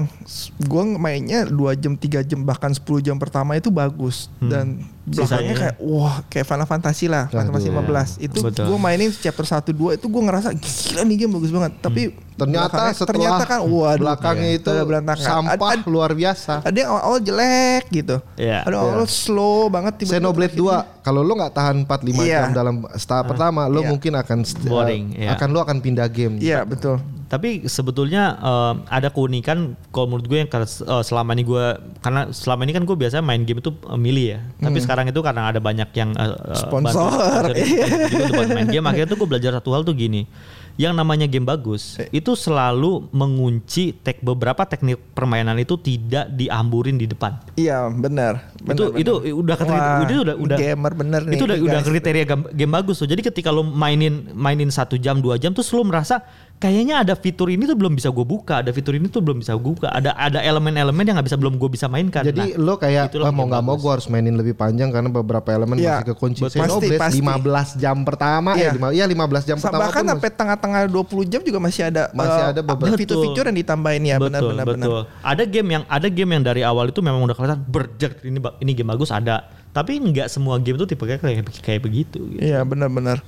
gue mainnya 2 jam 3 jam bahkan 10 jam pertama itu bagus dan belakangnya Sisanya? kayak wah kayak Final Fantasy lah, Final Fantasy Aduh. 15. Itu Betul. gue mainin chapter 1 2 itu gue ngerasa gila nih game bagus banget. Tapi ternyata belakangnya- setelah ternyata kan waduh belakangnya itu udah berantakan. sampah Ada- luar biasa Ada yang awal-awal jelek gitu. Iya. Ada awal slow banget tiba-tiba Xenoblade terakhir 2 kalau lo nggak tahan 4 5 Iya. jam dalam tahap pertama lo Iya. mungkin akan Boring, eh, iya. akan lo akan pindah game Iya betul. Tapi sebetulnya eh, ada keunikan kalau menurut gue yang eh, selama ini gue karena selama ini kan gue biasa main game itu eh, milih ya. Tapi sekarang itu karena ada banyak yang eh, Sponsor. bantu sponsorin gitu untuk main game akhirnya tuh gue belajar satu hal tuh gini. Yang namanya game bagus itu selalu mengunci tek beberapa teknik permainan itu tidak diamburin di depan. Iya benar. Itu benar, itu udah kriteria Wah, itu udah udah gamer bener nih itu udah udah kriteria game, game bagus tuh jadi ketika lo mainin mainin satu jam dua jam terus lo merasa kayaknya ada fitur ini tuh belum bisa gue buka ada fitur ini tuh belum bisa gue buka ada ada elemen-elemen yang nggak bisa belum gue bisa mainkan Jadi Nah, lo kayak itulah "Ah, mau nggak mau bagus." gue harus mainin lebih panjang karena beberapa elemen Iya, masih kekunci. betul. Xenoblade Pasti, pasti. 15 jam pertama Iya. ya, lima, ya 15 jam Sa- pertama bahkan sampai tengah-tengah 20 jam juga masih ada Masih eh, ada beberapa- fitur-fitur yang ditambahin ya benar-benar ada game yang ada game yang dari awal itu memang udah kelihatan berjek ini ini game bagus ada tapi nggak semua game tuh tipe kayak kayak, kayak begitu gitu. Iya benar-benar.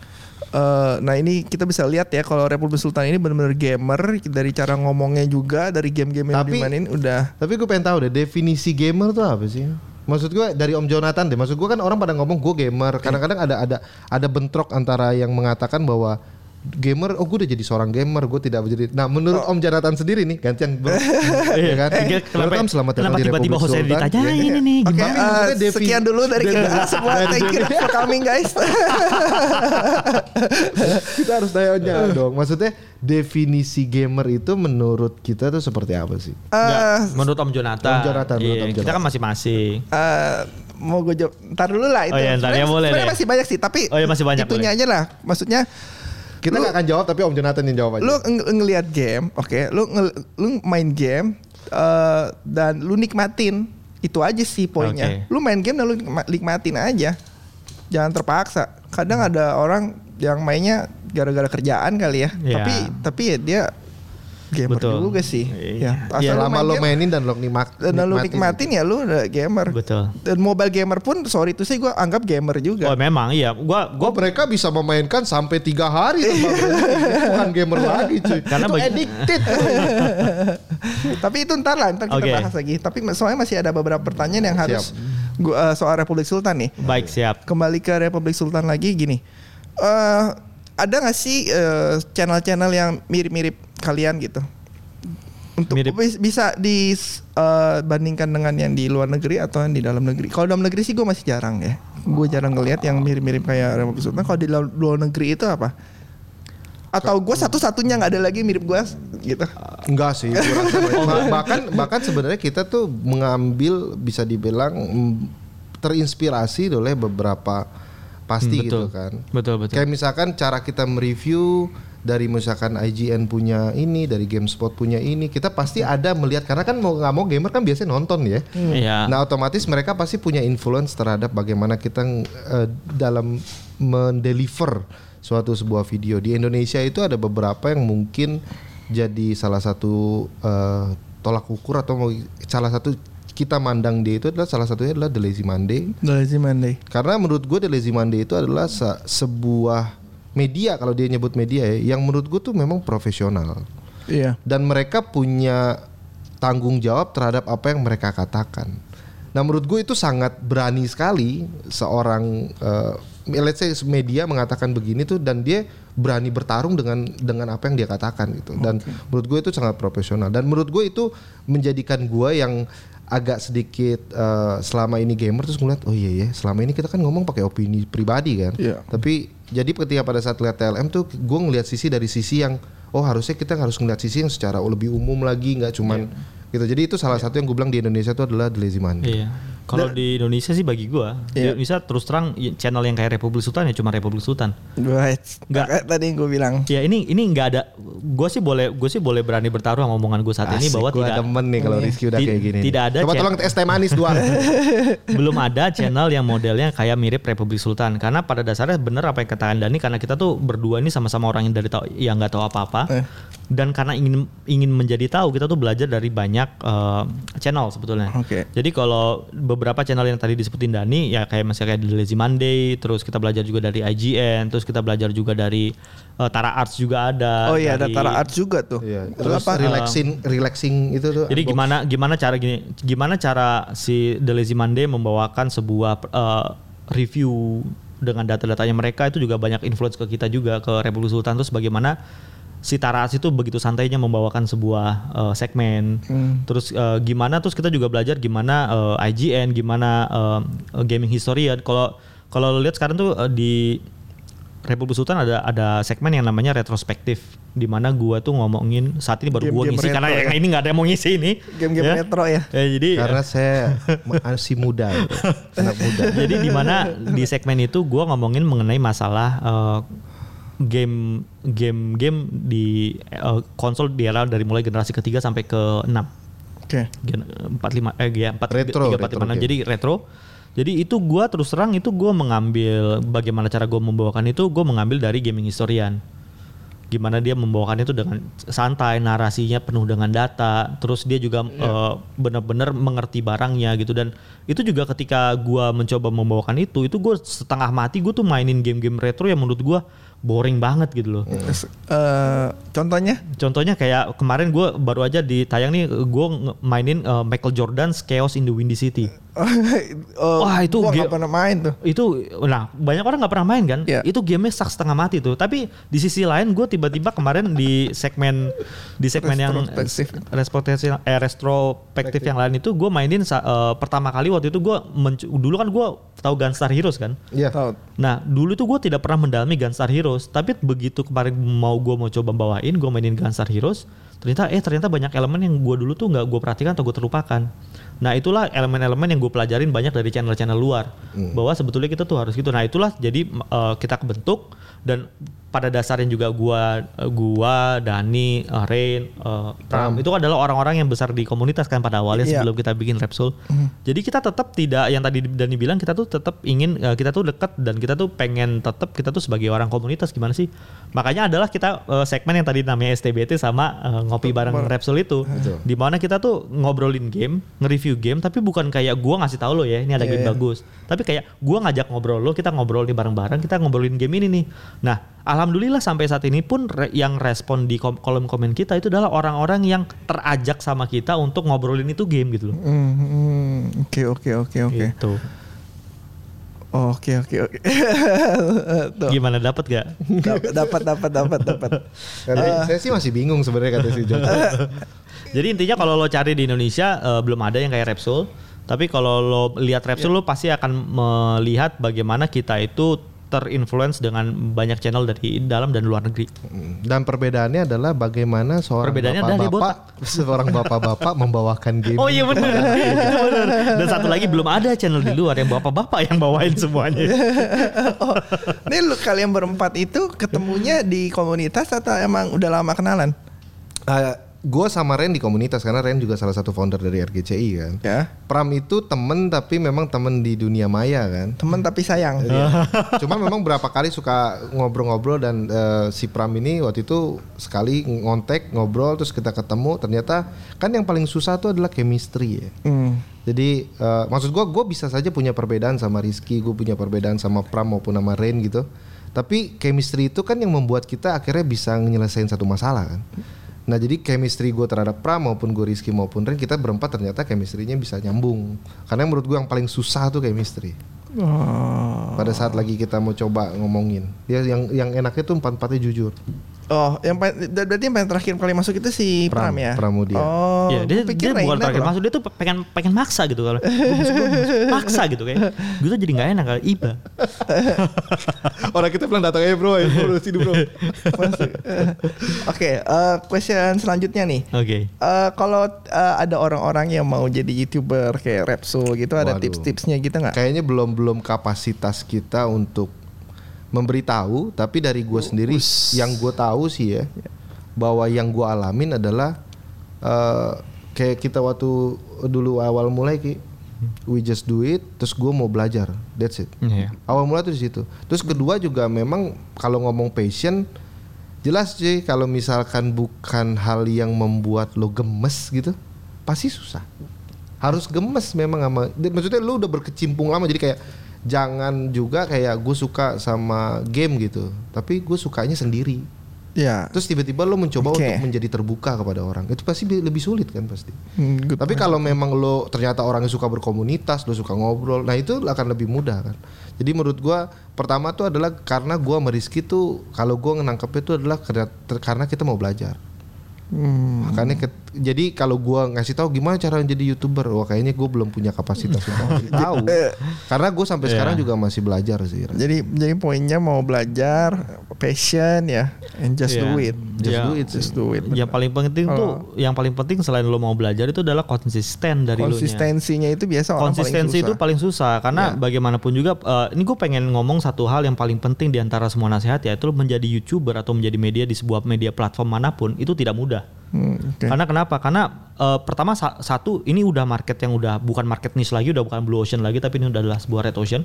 Eh, nah ini kita bisa lihat ya kalau Republik Sultan ini benar-benar gamer dari cara ngomongnya juga dari game-game yang Tapi- dimainin udah Tapi gue pengen tahu deh definisi gamer tuh apa sih? Maksud gue dari Om Jonathan deh. Maksud gue kan orang pada ngomong gue gamer. Kadang-kadang ada ada ada bentrok antara yang mengatakan bahwa gamer, oh gue udah jadi seorang gamer, gue tidak menjadi. Nah menurut Om Jonathan sendiri nih gantian bro, ya kan? Iya, kenapa, Welcome selamat datang di tiba-tiba Republik hostnya Sultan. ditanyain Ya. ini Oke, Tapi eh, maksudnya defi- sekian dulu dari kita semua. Thank you for coming guys. kita harus tanya dong. Maksudnya definisi gamer itu menurut kita tuh seperti apa sih? Nggak, Eh, menurut Om Jonathan, Om Jonathan, menurut Iya, Om kita Jonathan. kan masing-masing eh, mau gue jawab ntar dulu lah itu. Oh iya, ntar ya boleh masih banyak sih tapi Oh iya, masih banyak, itunya aja lah. Maksudnya Kita Lu- nggak akan jawab tapi Om Jonathan yang jawab aja. lu ng- ngelihat game, oke, lu ngel- lu main game eh, dan lu nikmatin itu aja sih poinnya. Oke. Lu main game dan lu nikma- nikmatin aja, jangan terpaksa. Kadang ada orang yang mainnya gara-gara kerjaan kali ya, Iya. tapi tapi ya dia gamer Betul. juga sih. Iya. Ya, Ya, lama lo game mainin dan lo nikmat, dan lu nikmatin ya udah gamer. betul Dan mobile gamer pun sorry itu sih gue anggap gamer juga. oh memang iya gua Gua gua mereka bisa memainkan sampai tiga hari bukan gamer lagi cuy. Karena itu bagi- addicted. Tapi itu ntar lah, ntar kita Oke. bahas lagi. Tapi soalnya masih ada beberapa pertanyaan yang harus gua eh, soal Republik Sultan nih. baik siap Kembali ke Republik Sultan lagi gini. eh ada nggak sih eh, channel-channel yang mirip-mirip kalian gitu? Untuk Mirip. bis- bisa dibandingkan dengan yang di luar negeri atau yang di dalam negeri. Kalau dalam negeri sih gue masih jarang ya. Gue jarang ngelihat yang mirip-mirip kayak Republik Sultan. Kalau di luar luar negeri itu apa? Atau gue satu-satunya nggak ada lagi mirip gue gitu? Enggak sih, gua rasa ba- bahkan bahkan sebenarnya kita tuh mengambil bisa dibilang mm, terinspirasi oleh beberapa pasti Hmm, betul. gitu kan. betul betul Kayak misalkan cara kita mereview dari misalkan IGN punya ini, dari GameSpot punya ini, kita pasti ada melihat karena kan mau nggak mau gamer kan biasanya nonton ya. Iya. Nah otomatis mereka pasti punya influence terhadap bagaimana kita eh, dalam mendeliver suatu sebuah video di Indonesia itu ada beberapa yang mungkin jadi salah satu eh, tolak ukur atau mau salah satu kita mandang dia itu adalah salah satunya adalah The Lazy Monday Lazy Monday. karena menurut gue The Lazy Monday itu adalah se- sebuah media kalau dia nyebut media ya yang menurut gue tuh memang profesional Iya. dan mereka punya tanggung jawab terhadap apa yang mereka katakan. Nah menurut gue itu sangat berani sekali seorang eh, let's say media mengatakan begini tuh dan dia berani bertarung dengan dengan apa yang dia katakan gitu. Dan menurut gue itu sangat profesional dan menurut gue itu menjadikan gue yang agak sedikit eh, selama ini gamer terus ngeliat oh iya ya selama ini kita kan ngomong pakai opini pribadi kan. Iya. Tapi jadi ketika pada saat lihat TLM tuh gue ngelihat sisi dari sisi yang oh harusnya kita harus ngeliat sisi yang secara lebih umum lagi nggak cuman gitu. Jadi itu salah satu yang gue bilang di Indonesia itu adalah The Lazy Monday. Iya. Kalau di Indonesia sih bagi gua, di Iya. Indonesia terus terang ya, channel yang kayak Republik Sultan ya cuma Republik Sultan. Right. Tadi yang gue bilang. Ya ini ini nggak ada. Gue sih boleh gue sih boleh berani bertaruh sama omongan gue saat ini Asik, bahwa gua tidak demen nih kalau Rizky udah kayak gini. tidak ada Coba tolong es teh manis dua. belum ada channel yang modelnya kayak mirip Republik Sultan karena pada dasarnya bener apa yang katakan Dani karena kita tuh berdua ini sama-sama orang yang dari tahu yang nggak tahu apa-apa Eh. dan karena ingin ingin menjadi tahu kita tuh belajar dari banyak eh, channel sebetulnya. Oke. Jadi kalau beberapa channel yang tadi disebutin Dani ya kayak masih kayak The Lazy Monday, terus kita belajar juga dari IGN, terus kita belajar juga dari eh, Tara Arts juga ada. Oh iya ada dari- Tara Art juga tuh. Iya, terus apa? relaxing relaxing itu tuh. Jadi box. gimana gimana cara gini gimana cara si The Lazy Monday membawakan sebuah eh, review dengan data-datanya mereka itu juga banyak influence ke kita juga ke Republik Sultan terus bagaimana si Taras itu begitu santainya membawakan sebuah eh, segmen terus eh, gimana terus kita juga belajar gimana eh, IGN gimana eh, gaming historian kalau kalau lo lihat sekarang tuh eh, di Republik Sultan ada ada segmen yang namanya retrospektif di mana gua tuh ngomongin saat ini baru gua Game-game ngisi karena yang ini nggak ada yang mau ngisi ini. Game-game Ya. retro ya. Ya, jadi karena saya masih muda, gitu. anak muda. jadi di mana di segmen itu gua ngomongin mengenai masalah eh, game game game di eh, konsol di era dari mulai generasi ketiga sampai ke enam. Oke. Empat lima eh ya empat Retro, tiga empat retro lima. enam game. jadi retro. Jadi itu gua terus terang itu gua mengambil bagaimana cara gua membawakan itu gua mengambil dari gaming historian. Gimana dia membawakan itu dengan santai narasinya penuh dengan data terus dia juga eh, benar-benar mengerti barangnya gitu. Dan itu juga ketika gua mencoba membawakan itu itu gue setengah mati gue tuh mainin game-game retro yang menurut gua boring banget gitu loh Terus, eh, contohnya? Contohnya kayak kemarin gue baru aja ditayang nih gue mainin uh, Michael Jordan's Chaos in the Windy City. oh, Wah, itu gua nggak pernah main tuh. Itu nah banyak orang nggak pernah main kan? Iya. Itu gamenya sak setengah mati tuh. Tapi di sisi lain gue tiba-tiba kemarin di segmen di segmen yang Retrospektif. retrospektif eh, retrospektif yang lain itu gue mainin eh, pertama kali waktu itu gue dulu kan gue tahu Gunstar Heroes kan. Iya. Tahu. Nah dulu tuh gue tidak pernah mendalami Gunstar Heroes, tapi begitu kemarin mau gue mau coba bawain, gue mainin Gunstar Heroes, ternyata eh ternyata banyak elemen yang gue dulu tuh nggak gue perhatikan atau gue terlupakan. Nah itulah elemen-elemen yang gue pelajarin banyak dari channel-channel luar, bahwa sebetulnya kita tuh harus gitu. Nah itulah jadi eh, kita kebentuk dan pada dasarnya juga gua gua Dani, eh, Rain, eh, Pram itu adalah orang-orang yang besar di komunitas kan pada awalnya Iya. sebelum kita bikin Repsol. Jadi kita tetap tidak yang tadi Dani bilang kita tuh tetap ingin eh, kita tuh dekat dan kita tuh pengen tetap kita tuh sebagai orang komunitas gimana sih? Makanya adalah kita eh, segmen yang tadi namanya STBT sama eh, ngopi bareng Repsol itu. Di mana kita tuh ngobrolin game, nge-review game tapi bukan kayak gua ngasih tahu lo ya ini ada game Iya, iya. bagus. Tapi kayak gua ngajak ngobrol lo, kita ngobrol nih bareng-bareng, kita ngobrolin game ini nih. Nah, alhamdulillah sampai saat ini pun re- yang respon di kom- kolom komen kita itu adalah orang-orang yang terajak sama kita untuk ngobrolin itu game gitu loh. Hmm, hmm, Oke oke oke oke. Gitu. Oke oke oke. Gimana dapat gak? Dapat dapat dapat dapat. Karena saya sih masih bingung sebenarnya kata si John. Jadi intinya kalau lo cari di Indonesia eh, belum ada yang kayak Repsol. Tapi kalau lo lihat Repsol lo pasti akan melihat bagaimana kita itu terinfluence dengan banyak channel dari dalam dan luar negeri. Dan perbedaannya adalah bagaimana seorang Perbedaannya adalah dia bapak-bapak seorang bapak-bapak membawakan game. Oh iya benar. Itu benar. Dan satu lagi belum ada channel di luar yang bapak-bapak yang bawain semuanya. Oh, ini lu kalian berempat itu ketemunya di komunitas atau emang udah lama kenalan? Gue sama Ren di komunitas karena Ren juga salah satu founder dari RGCI kan. Ya. Pram itu temen tapi memang temen di dunia maya kan. Temen tapi sayang. Cuma memang berapa kali suka ngobrol-ngobrol dan eh, si Pram ini waktu itu sekali ngontek ngobrol terus kita ketemu ternyata kan yang paling susah tuh adalah chemistry ya. Hmm. Jadi eh, maksud gua gue bisa saja punya perbedaan sama Rizky, gue punya perbedaan sama Pram maupun sama Rain gitu. Tapi chemistry itu kan yang membuat kita akhirnya bisa nyelesain satu masalah kan. Nah jadi chemistry gue terhadap Pram maupun gue Rizky maupun Ren kita berempat ternyata chemistry-nya bisa nyambung. Karena menurut gue yang paling susah tuh chemistry. Oh. Pada saat lagi kita mau coba ngomongin, dia yang yang enaknya tuh empat empatnya jujur. Oh, yang berarti yang paling terakhir kali masuk itu si Pram, Pram, ya? Pramudia. Oh, ya, dia, pikir dia bukan Rainer terakhir loh. masuk, dia tuh pengen pengen maksa gitu kalau maksa gitu kayak. Gue tuh jadi nggak enak kali iba. Orang kita bilang datang aja bro, bro sini bro. Masuk. Oke, eh, question selanjutnya nih. Oke. Eh, kalau eh, ada orang-orang yang mau jadi youtuber kayak Repso gitu, ada Waduh. tips-tipsnya gitu nggak? Kayaknya belum belum kapasitas kita untuk memberitahu, tapi dari gue sendiri yang gue tahu sih ya, bahwa yang gue alamin adalah eh, kayak kita waktu dulu awal mulai ki, we just do it, terus gue mau belajar, that's it. Iya. Awal mulai tuh di situ. Terus kedua juga memang kalau ngomong passion jelas sih kalau misalkan bukan hal yang membuat lo gemes gitu, pasti susah. Harus gemes memang sama maksudnya lu udah berkecimpung lama jadi kayak jangan juga kayak gue suka sama game gitu, tapi gue sukanya sendiri. Ya. Terus tiba-tiba lo mencoba Oke. untuk menjadi terbuka kepada orang. Itu pasti bi- lebih sulit kan pasti. Hmm, good Tapi kalau memang lo ternyata orang yang suka berkomunitas, lo suka ngobrol, nah itu akan lebih mudah kan. Jadi menurut gua pertama tuh adalah karena gua sama Rizky tuh kalau gua nangkepnya itu adalah karena, kita mau belajar. Hmm. Makanya jadi kalau gua ngasih tahu gimana cara jadi youtuber, wah kayaknya gua belum punya kapasitas untuk tahu. Karena gue sampai Iya. sekarang juga masih belajar sih. Jadi jadi poinnya mau belajar, passion ya, and just Iya. do it. Just Ya, do it. Just do it. Yang paling penting Kalau- tuh, yang paling penting selain lo mau belajar itu adalah konsisten dari lo Konsistensinya itu biasa orang konsistensi itu paling susah. paling susah karena bagaimanapun juga eh, ini gue pengen ngomong satu hal yang paling penting di antara semua nasihat ya itu lo menjadi youtuber atau menjadi media di sebuah media platform mana pun itu tidak mudah Hmm, oke. karena kenapa karena eh, pertama sa- satu ini udah market yang udah bukan market niche lagi udah bukan blue ocean lagi tapi ini udah adalah sebuah red ocean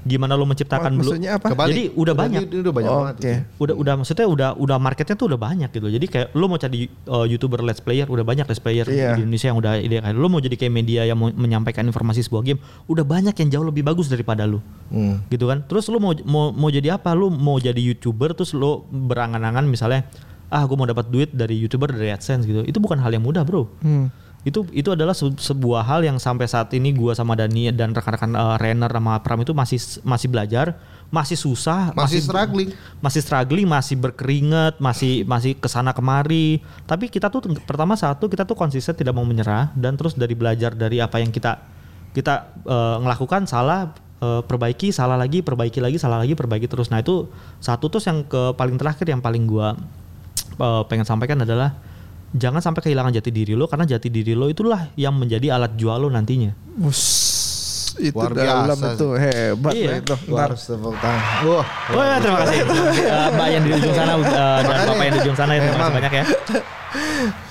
gimana lo menciptakan blue Maksudnya apa? Kebalik. jadi udah Ini- banyak Ini, udah banyak Oh, banget. Oke. udah udah maksudnya udah udah marketnya tuh udah banyak gitu jadi kayak lo mau jadi uh, youtuber let's player udah banyak let's player Iya. di Indonesia yang udah ide kayak lo mau jadi kayak media yang mau menyampaikan informasi sebuah game udah banyak yang jauh lebih bagus daripada lo Hmm. gitu kan terus lo mau mau mau jadi apa lo mau jadi youtuber terus lo berangan-angan misalnya ah gue mau dapat duit dari youtuber dari adsense gitu itu bukan hal yang mudah bro Hmm. itu itu adalah se- sebuah hal yang sampai saat ini gua sama Dani dan rekan-rekan uh, Renner sama Pram itu masih masih belajar masih susah Masih struggling. masih struggling masih berkeringat masih masih ke sana kemari tapi kita tuh pertama satu kita tuh konsisten tidak mau menyerah dan terus dari belajar dari apa yang kita kita uh, ngelakukan salah uh, perbaiki salah lagi perbaiki lagi salah lagi perbaiki terus nah itu satu terus yang ke paling terakhir yang paling gua uh, pengen sampaikan adalah jangan sampai kehilangan jati diri lo karena jati diri lo itulah yang menjadi alat jual lo nantinya Us, itu Luar dalam biasa itu hebat Iya. itu. Ntar harus tepuk tangan. Wah. Oh ya terima kasih Eh, Mbak yang di ujung sana eh, dan Bapak yang di ujung sana ya, terima kasih banyak ya.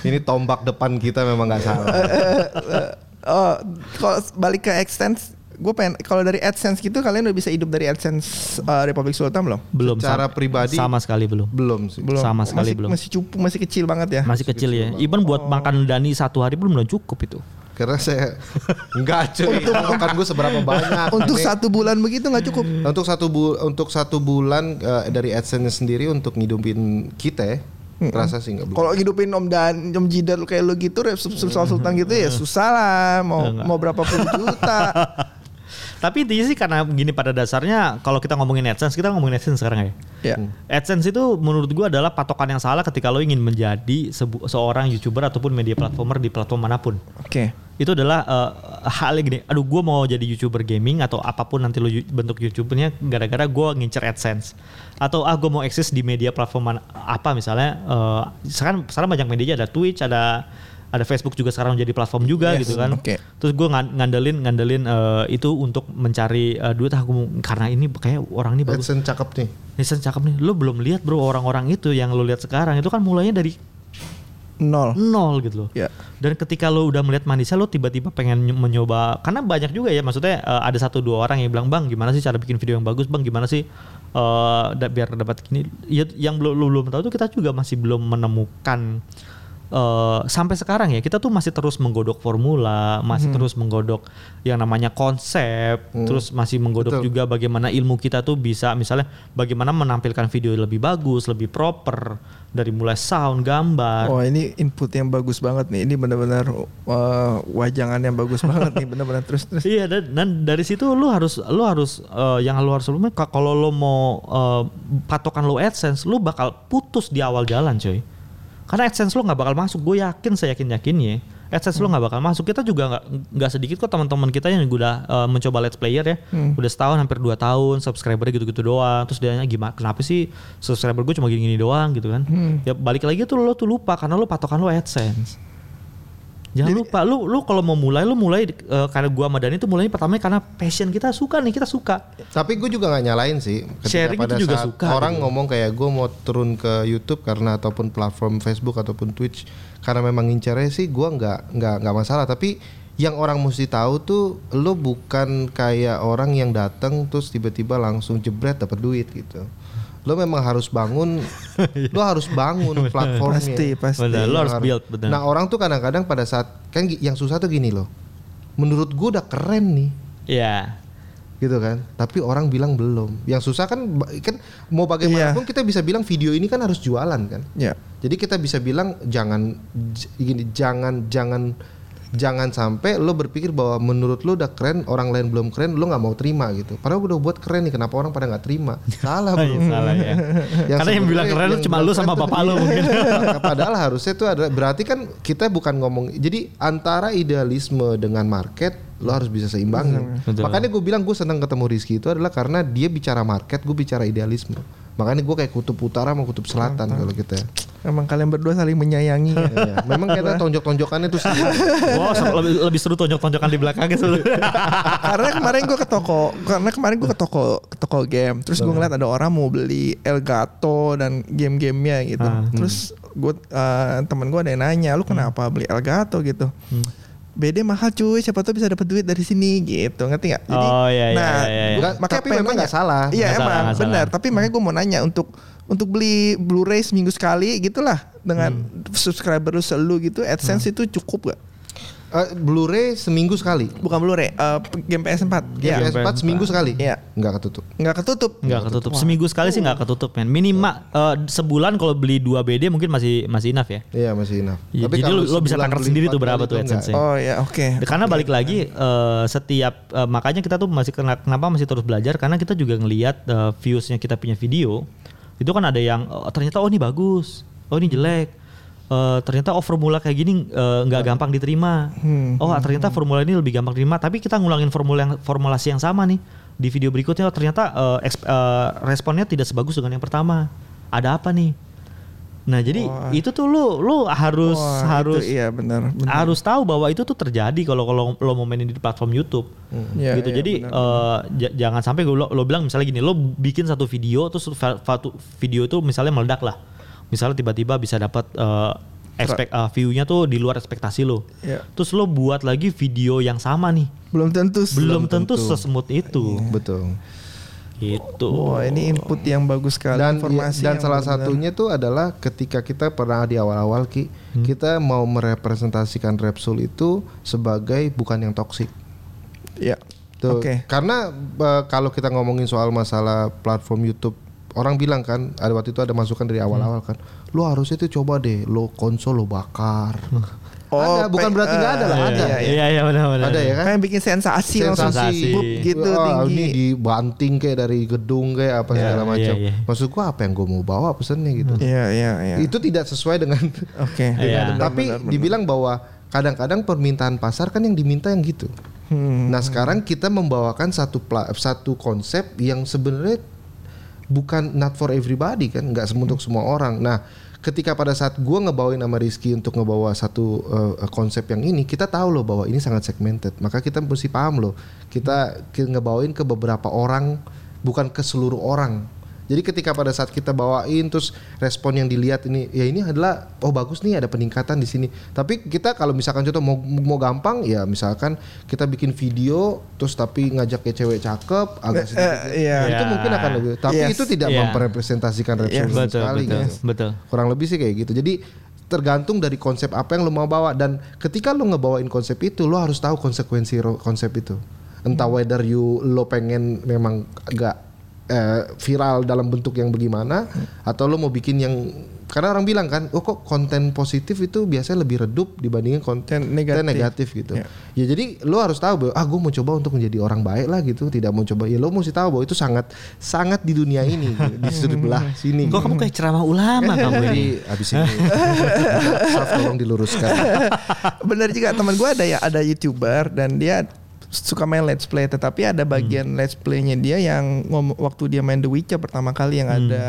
Ini tombak depan kita memang nggak salah. oh, kalau balik ke AdSense, gue pengen kalau dari AdSense gitu kalian udah bisa hidup dari AdSense uh, Republik Sultan belum? Belum Secara sama, pribadi sama sekali belum. belum sih. Belum. Sama sekali masih, belum. Masih cupu, masih kecil banget ya. Masih kecil ya. Even buat makan Dani satu hari belum belum cukup itu. Karena saya enggak cuy. Makan gue seberapa banyak. Untuk Ini- satu bulan begitu nggak cukup. untuk satu bu untuk satu bulan eh, dari AdSense sendiri untuk ngidupin kita ya, rasa sih nggak. Kalau hidupin Om Dan, Om Jidar kayak lu gitu, Rep Sultan Sultan gitu ya susah lah. Mau Enggak. mau berapa puluh juta. Tapi intinya sih karena gini pada dasarnya kalau kita ngomongin AdSense, kita ngomongin AdSense sekarang ya. ya. AdSense itu menurut gua adalah patokan yang salah ketika lo ingin menjadi seorang YouTuber ataupun media platformer di platform mana pun. Oke. itu adalah eh, hal yang gini aduh gue mau jadi youtuber gaming atau apa pun nanti lo bentuk youtubernya gara-gara gue ngincer adsense atau ah gue mau eksis di media platform mana- apa misalnya eh, sekarang sekarang banyak media ada Twitch ada ada Facebook juga sekarang jadi platform juga Yes, gitu kan. oke. terus gue ngandelin ngandelin eh, itu untuk mencari eh, duit. Mau- karena ini kayak orang ini bagus. AdSense cakep nih. Nisan cakep nih. Lo belum lihat bro orang-orang itu yang lo lihat sekarang. Itu kan mulainya dari Nol. nol gitu loh. Ya. dan ketika lo udah melihat manisnya lo tiba-tiba pengen mencoba. Karena banyak juga ya maksudnya eh, ada satu dua orang yang bilang bang gimana sih cara bikin video yang bagus? Bang gimana sih eh da- biar dapat gini ya, yang belum lo belum tahu tuh kita juga masih belum menemukan eh, sampai sekarang ya kita tuh masih terus menggodok formula, masih terus menggodok yang namanya konsep, terus masih menggodok Betul. juga bagaimana ilmu kita tuh bisa misalnya bagaimana menampilkan video lebih bagus, lebih proper dari mulai sound, gambar. Oh ini input yang bagus banget nih. Ini benar-benar uh, wajangan yang bagus banget nih. Benar-benar terus terus. Iya dan, dan dari situ lu harus lu harus eh, yang lu harus sebelumnya ka- kalau lu mau eh, patokan lu AdSense lu bakal putus di awal jalan coy. Karena AdSense lu nggak bakal masuk. Gue yakin saya yakin yakinnya AdSense lu nggak bakal masuk. Kita juga nggak nggak sedikit kok teman-teman kita yang udah eh, mencoba Let's Player ya. Udah setahun hampir dua tahun subscribernya gitu-gitu doang. Terus dia nanya gimana kenapa sih subscriber gue cuma gini-gini doang gitu kan. Ya balik lagi tuh lu tuh lupa karena lu patokan lu AdSense. Jangan lupa, lu lu kalau mau mulai, lu mulai eh, karena gua sama Dani tuh mulainya pertamanya karena passion kita suka nih, kita suka. Tapi gue juga nggak nyalain sih. Sharing pada itu juga saat suka orang gitu. ngomong kayak gue mau turun ke YouTube karena ataupun platform Facebook ataupun Twitch karena memang ngincernya sih gue nggak nggak nggak masalah. Tapi yang orang mesti tahu tuh lo bukan kayak orang yang datang terus tiba-tiba langsung jebret dapat duit gitu. Lo memang harus bangun, lo harus bangun platformnya. Pasti pasti. Benar, lu harus Harus. build, benar. Nah orang tuh kadang-kadang pada saat kan yang susah tuh gini loh. Menurut gue udah keren nih Iya. gitu kan. Tapi orang bilang belum. Yang susah kan kan mau bagaimanapun kita bisa bilang video ini kan harus jualan kan. Ya. Jadi kita bisa bilang jangan gini jangan jangan jangan sampai lo berpikir bahwa menurut lo udah keren orang lain belum keren lo nggak mau terima gitu. Padahal gue udah buat keren nih kenapa orang pada nggak terima? Salah bro. Iya, salah ya. Karena yang bilang keren yang cuma lu sama bapak dia. mungkin. Padahal harusnya itu adalah berarti kan kita bukan ngomong. Jadi antara idealisme dengan market lo harus bisa seimbangin. Betul. Makanya gue bilang gue senang ketemu Rizky itu adalah karena dia bicara market, gue bicara idealisme. Makanya gue kayak kutub utara sama kutub selatan kalau kita. Emang kalian berdua saling menyayangi. ya. Iya. Memang kita tonjok-tonjokannya tuh seru. Wow, lebih, lebih seru tonjok-tonjokan di belakangnya sebenarnya. karena kemarin gue ke toko, karena kemarin gue ke toko ke toko game, terus gue ngeliat ada orang mau beli Elgato dan game-gamenya gitu. Ah. Terus gue temen gue ada yang nanya, lu kenapa beli Elgato gitu? BD mahal cuy, siapa tuh bisa dapat duit dari sini gitu, ngerti nggak? Oh, iya, iya, nah, iya, iya. gua- Nggak, makanya tapi memang nggak salah. Iya salah, emang nggak benar. salah. Tapi makanya gue mau nanya untuk untuk beli Blu-ray seminggu sekali gitulah dengan Hmm. subscriber lu selalu gitu, AdSense itu cukup gak? Eh, Blu-ray seminggu sekali. Bukan Blu-ray, eh, game PS4. Game Iya. PS4 seminggu sekali. Iya. Nggak ketutup. Nggak ketutup. Nggak ketutup. Seminggu sekali sih nggak ketutup men. Minimal eh, sebulan kalau beli 2 BD mungkin masih masih enough ya. Iya masih enough. Iya, jadi lu- lu bisa beli sendiri tuh berapa tuh nggak. Oh ya, oke. Karena balik lagi eh, setiap eh, makanya kita tuh masih kena- kenapa masih terus belajar karena kita juga ngelihat eh, viewsnya kita punya video itu kan ada yang oh, ternyata oh ini bagus, oh ini jelek. Eh, ternyata oh formula kayak gini eh, nggak gampang diterima. Oh ternyata formula ini lebih gampang diterima. Tapi kita ngulangin formula yang formulasi yang sama nih di video berikutnya. Oh, ternyata eh, eks- eh, responnya tidak sebagus dengan yang pertama. Ada apa nih? Nah jadi Wah. itu tuh lu lu harus Wah, harus itu iya benar. benar. harus tahu bahwa itu tuh terjadi kalau kalau lo mau mainin di platform YouTube Iya, gitu iya, jadi eh, j- jangan sampai lo, lo bilang misalnya gini lo bikin satu video terus satu video itu misalnya meledak lah misalnya tiba-tiba bisa dapat eh, expect eh, view-nya tuh di luar ekspektasi lo Iya. terus lo buat lagi video yang sama nih Belum tentu. belum tentu, tentu. sesmooth itu Betul. Gitu Wah ini input yang bagus sekali. dan informasi dan yang salah benar. satunya tuh adalah ketika kita pernah di awal-awal ki Hmm. kita mau merepresentasikan Repsol itu sebagai bukan yang toksik tuh Oke. karena eh, kalau kita ngomongin soal masalah platform YouTube orang bilang kan ada waktu itu ada masukan dari awal-awal kan lo harusnya tuh coba deh lo konsol lo bakar Oh, ada bukan berarti nggak ada lah eh, ada iya, iya. iya iya benar-benar ada ya kan Kayak bikin sensasi, langsung Sensasi. boop gitu Wah, tinggi. ini dibanting kayak dari gedung kayak apa Iya, segala iya, macam iya. maksud gua apa yang gua mau bawa pesennya gitu Iya iya iya. itu tidak sesuai dengan Oke. Iya. benar, tapi benar, benar. dibilang bahwa kadang-kadang permintaan pasar kan yang diminta yang gitu. Hmm. Nah sekarang kita membawakan satu pla- satu konsep yang sebenarnya bukan not for everybody kan, nggak untuk semua orang. Nah ketika pada saat gua ngebawain sama Rizky untuk ngebawa satu uh, konsep yang ini, kita tahu loh bahwa ini sangat segmented. Maka kita mesti paham loh, kita ngebawain ke beberapa orang, bukan ke seluruh orang. Jadi ketika pada saat kita bawain terus respon yang dilihat ini ya ini adalah oh bagus nih ada peningkatan di sini. Tapi kita kalau misalkan contoh mau mau gampang ya misalkan kita bikin video terus tapi ngajak kayak cewek cakep agak Eh, sedikit. eh, iya. Itu Ya. mungkin akan lebih tapi Yes. itu tidak Iya. memrepresentasikan Repsol sama betul sekali betul gitu. betul Kurang lebih sih kayak gitu. Jadi tergantung dari konsep apa yang lo mau bawa dan ketika lo ngebawain konsep itu lo harus tahu konsekuensi konsep itu entah whether you lo pengen memang agak eh, viral dalam bentuk yang bagaimana atau lo mau bikin yang karena orang bilang kan oh kok konten positif itu biasanya lebih redup dibandingin konten negatif. negatif gitu. Ya. ya jadi lo harus tahu bahwa ah gue mau coba untuk menjadi orang baik lah gitu. Tidak mau coba. Ya lo mesti tahu bahwa itu sangat sangat di dunia ini gitu, di sebelah sini Kok kamu kayak ceramah ulama kamu ini? jadi abis ini tolong diluruskan. Bener juga teman gue ada ya ada youtuber dan dia suka main let's play tetapi ada bagian Hmm. let's playnya dia yang waktu dia main The Witcher pertama kali yang Hmm. ada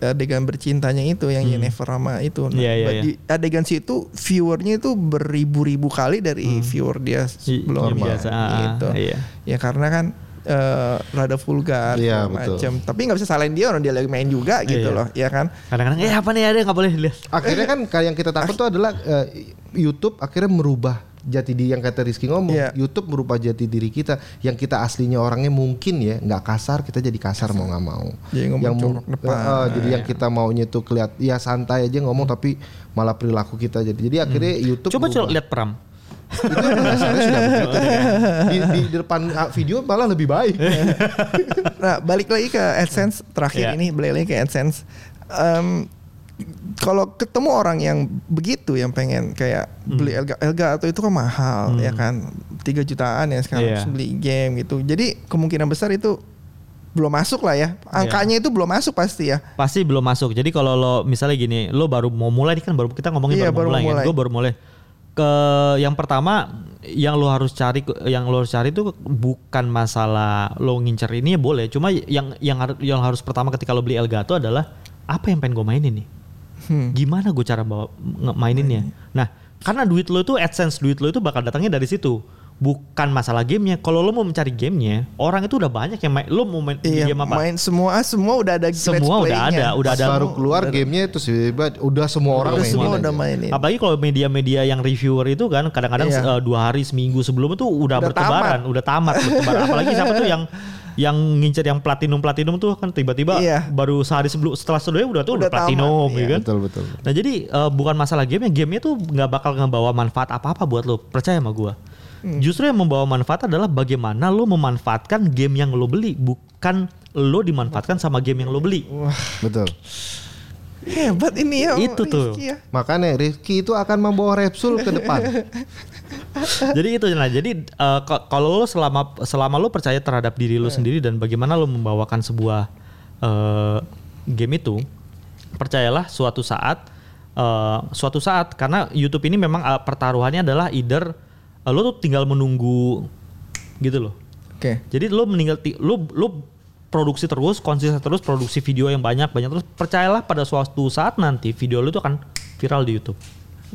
eh, adegan bercintanya itu yang Yennefer sama itu Nah, Iya, iya, di adegan situ viewernya itu beribu-ribu kali dari viewer dia sebelumnya Hmm. biasa. Ah, gitu iya. ya karena kan eh, rada vulgar Iya, macam tapi nggak bisa salahin dia orang dia lagi main juga gitu Iya. loh ya kan Kadang-kadang eh apa nih ada nggak boleh dilihat. akhirnya kan kayak yang kita takut tuh adalah eh, YouTube akhirnya merubah jati diri yang kata Rizky ngomong Iya. YouTube merubah jati diri kita yang kita aslinya orangnya mungkin ya nggak kasar kita jadi kasar mau nggak mau Jadi ngomong yang mu- depan. Eh, jadi yang kita maunya tuh kelihat ya santai aja ngomong tapi malah perilaku kita jadi jadi akhirnya YouTube Coba coba lihat peram. itu dasarnya sudah begitu di, di, di depan ah, video malah lebih baik Nah, balik lagi ke AdSense terakhir Iya. ini, balik lagi ke AdSense. Em, kalau ketemu orang yang begitu yang pengen kayak Hmm. beli Elga, Elga atau itu kan mahal ya kan 3 jutaan ya sekarang Iya. terus beli game gitu. Jadi kemungkinan besar itu belum masuk lah ya. Angkanya itu belum masuk pasti ya. Pasti belum masuk. Jadi kalau lo misalnya gini, lo baru mau mulai kan baru kita ngomongin Iya, baru, baru mulai, mulai. kan. Gue baru mulai. Ke yang pertama yang lo harus cari yang lo harus cari itu bukan masalah lo ngincer ini ya boleh. Cuma yang yang har- yang harus pertama ketika lo beli Elgato adalah apa yang pengen gue mainin nih. Hmm. Gimana gue cara bawa maininnya. Nah, karena duit lo itu AdSense duit lo itu bakal datangnya dari situ. Bukan masalah gamenya. Kalau lo mau mencari gamenya, orang itu udah banyak yang main. Lo mau main Iya, game apa? main semua semua udah ada Semua udah ada, udah ada. baru keluar gamenya itu sih udah semua orang Udah mainin semua udah mainin. Apalagi kalau media-media yang reviewer itu kan kadang-kadang Iya. eh, dua hari seminggu sebelum itu udah, Udah bertebaran, udah tamat bertebaran. Apalagi siapa tuh yang yang ngincer yang platinum platinum tuh kan tiba-tiba Iya. baru sehari sebelum setelah sebelumnya udah tuh Udah udah, platinum tamat, ya iya. kan. betul betul Nah jadi eh, bukan masalah game ya gamenya tuh nggak bakal ngebawa manfaat apa-apa buat lo percaya sama gua. Hmm. Justru yang membawa manfaat adalah bagaimana lo memanfaatkan game yang lo beli bukan lo dimanfaatkan sama game yang lo beli. betul Hebat ini ya. Itu tuh. Rizky ya. Makanya Rizky itu akan membawa Repsul ke depan. jadi itu nah jadi eh, ko- kalau lo selama selama lo percaya terhadap diri lo sendiri dan bagaimana lo membawakan sebuah eh, game itu percayalah suatu saat eh, suatu saat karena YouTube ini memang eh, pertaruhannya adalah either eh, lo tuh tinggal menunggu gitu loh Oke. jadi lo meninggal lo lo produksi terus konsisten terus produksi video yang banyak banyak terus percayalah pada suatu saat nanti video lo itu akan viral di YouTube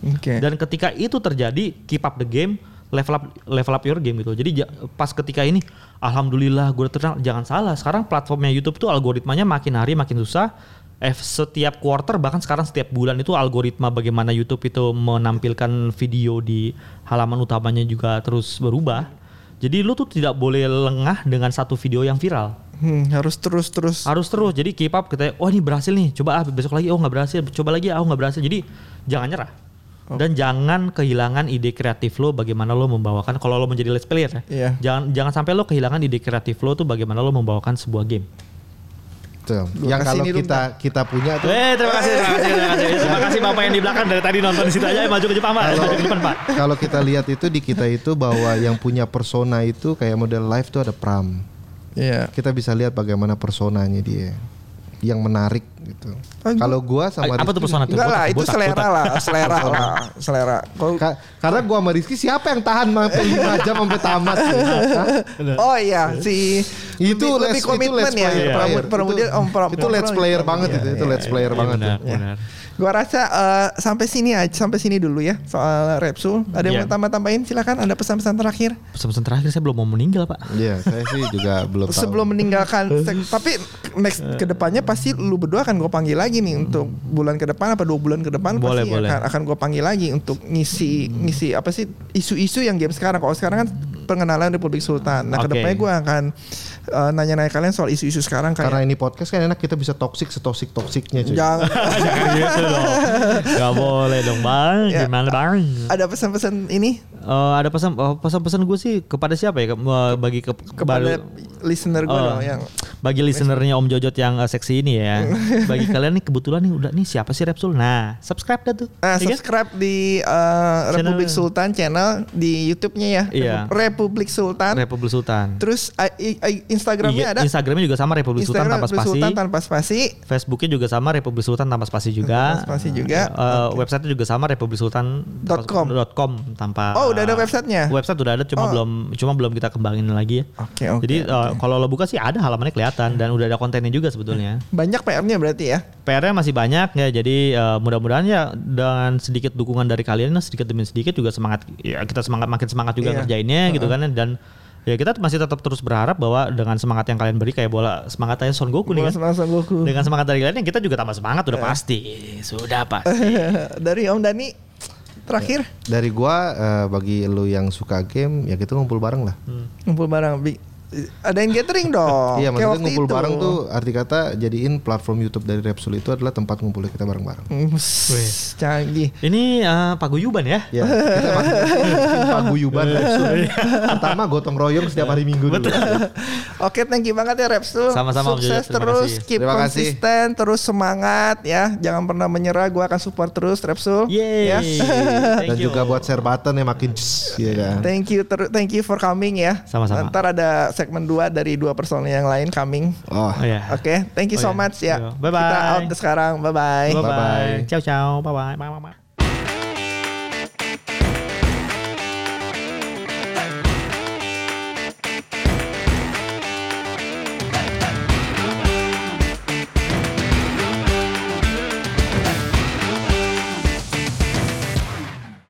Oke. dan ketika itu terjadi, keep up the game, level up level up your game gitu. Jadi ja- pas ketika ini, alhamdulillah gue terkenal. Jangan salah, sekarang platformnya YouTube tuh algoritmanya makin hari makin susah. Eh, setiap quarter bahkan sekarang setiap bulan itu algoritma bagaimana YouTube itu menampilkan video di halaman utamanya juga terus berubah. Jadi lu tuh tidak boleh lengah dengan satu video yang viral Hmm, harus terus terus. harus terus. Jadi keep up kita oh ini berhasil nih. Coba ah besok lagi oh nggak berhasil. Coba lagi ah oh nggak berhasil. Jadi jangan nyerah. Dan jangan kehilangan ide kreatif lo bagaimana lo membawakan kalau lo menjadi let's player ya. Iya. jangan jangan sampai lo kehilangan ide kreatif lo tuh bagaimana lo membawakan sebuah game. Tuh. Yang kalau ini dong, kita kita punya tuh. Eh terima kasih terima kasih terima kasih. Terima kasih bapak yang di belakang dari tadi nonton di situ aja maju ke depan pak maju ke depan pak kalau kita lihat itu di kita itu bahwa yang punya persona itu kayak model live tuh ada pram. Iya. Kita bisa lihat bagaimana personanya dia yang menarik gitu. Kalau gua sama apa tuh Rizky- persona tuh Enggak lah, itu botak, selera botak. lah, selera lah, selera. Ka- karena gua sama Rizky siapa yang tahan sampai 5 jam sampai tamat? Oh iya, si itu lebih, lebih let's, komitmen itu let's ya. player. Pramu- Itu- let's player banget iya, itu, itu iya, let's iya. player banget. benar, tuh. benar. Gua rasa eh, sampai sini aja, sampai sini dulu ya soal Repsul. Ada yang Iya. mau tambah-tambahin? Silakan. Ada pesan-pesan terakhir pesan-pesan terakhir saya belum mau meninggal pak Iya, saya sih juga belum tahu. sebelum meninggalkan. tapi next ke depannya pasti lu berdua akan gue panggil lagi nih untuk bulan ke depan apa dua bulan ke depan Boleh, pasti boleh. akan akan gue panggil lagi untuk ngisi ngisi apa sih isu-isu yang game sekarang. Kalau sekarang kan pengenalan Republik Sultan. Nah, Oke. ke depannya gue akan uh, nanya-nanya kalian soal isu-isu sekarang kayak Karena ini podcast kan enak kita bisa toksik setoksik toksiknya cuy. jangan Jangan gitu dong. Gak boleh dong bang. Ya. Gimana bang? ada pesan-pesan ini Eh, ada pesan oh, pesan-pesan gue sih kepada siapa ya? Ke- eh, bagi ke, kepada listener gue Oh, dong yang bagi listenernya Om Jojot yang eh, seksi ini ya. bagi kalian nih kebetulan nih udah nih siapa sih Repsul? Nah, subscribe dah tuh. Nah, Iya kan? subscribe di uh, Channel- Republik Sultan channel di YouTube-nya ya. Iya. Republik Sultan. Republik Sultan. Terus uh, Instagramnya Iya, ada. Instagramnya juga sama Republik Sultan Instagram tanpa Republik spasi. Sultan tanpa spasi. Facebooknya juga sama Republik Sultan tanpa spasi juga. Tanpa spasi juga. Eh, Websitenya juga sama Republik Sultan Dot com. dot com tanpa. Oh, udah ada websitenya? Website udah ada, cuma Oh. belum cuma belum kita kembangin lagi ya. Oke, oke. Jadi eh, oke. kalau lo buka sih ada halamannya kelihatan dan udah ada kontennya juga sebetulnya. banyak PR-nya berarti ya. PR-nya masih banyak ya, jadi eh, mudah-mudahan ya dengan sedikit dukungan dari kalian sedikit demi sedikit juga semangat ya kita semangat makin semangat juga Iya. ngerjainnya gitu kan dan ya kita masih tetap terus berharap bahwa dengan semangat yang kalian beri kayak bola semangat aja Son Goku nih Bola kan. semangat Son Goku. Dengan semangat dari kalian kita juga tambah semangat udah pasti. Sudah pasti. Dari Om Dani terakhir Dari gua eh, bagi lu yang suka game ya kita ngumpul bareng lah. ngumpul bareng Bi- adain gathering dong. iya maksudnya ngumpul itu. bareng tuh arti kata jadiin platform YouTube dari Repsul itu adalah tempat ngumpulnya kita bareng-bareng. Hmm, s- canggih. Ini eh, paguyuban ya. Ya, kita masih paguyuban Repsul. Pertama gotong royong setiap hari Minggu dulu. Oke, thank you banget ya Repsul. Sama-sama, Sukses. Terima terus, kasih. keep Terima kasih. konsisten, terus semangat ya. Jangan pernah menyerah. Gua akan support terus Repsul. Yeay. Ya. Thank Dan you. juga buat share button yang makin ya kan. Thank you, ter- thank you for coming ya. Sama-sama. Ntar ada segmen 2 dari dua personil yang lain coming. Oh, Oh ya. Oke, thank you Oh, so ya. much ya. Yo, bye-bye. Kita out sekarang. Bye bye. Bye bye. Ciao ciao. Bye bye. Bye bye.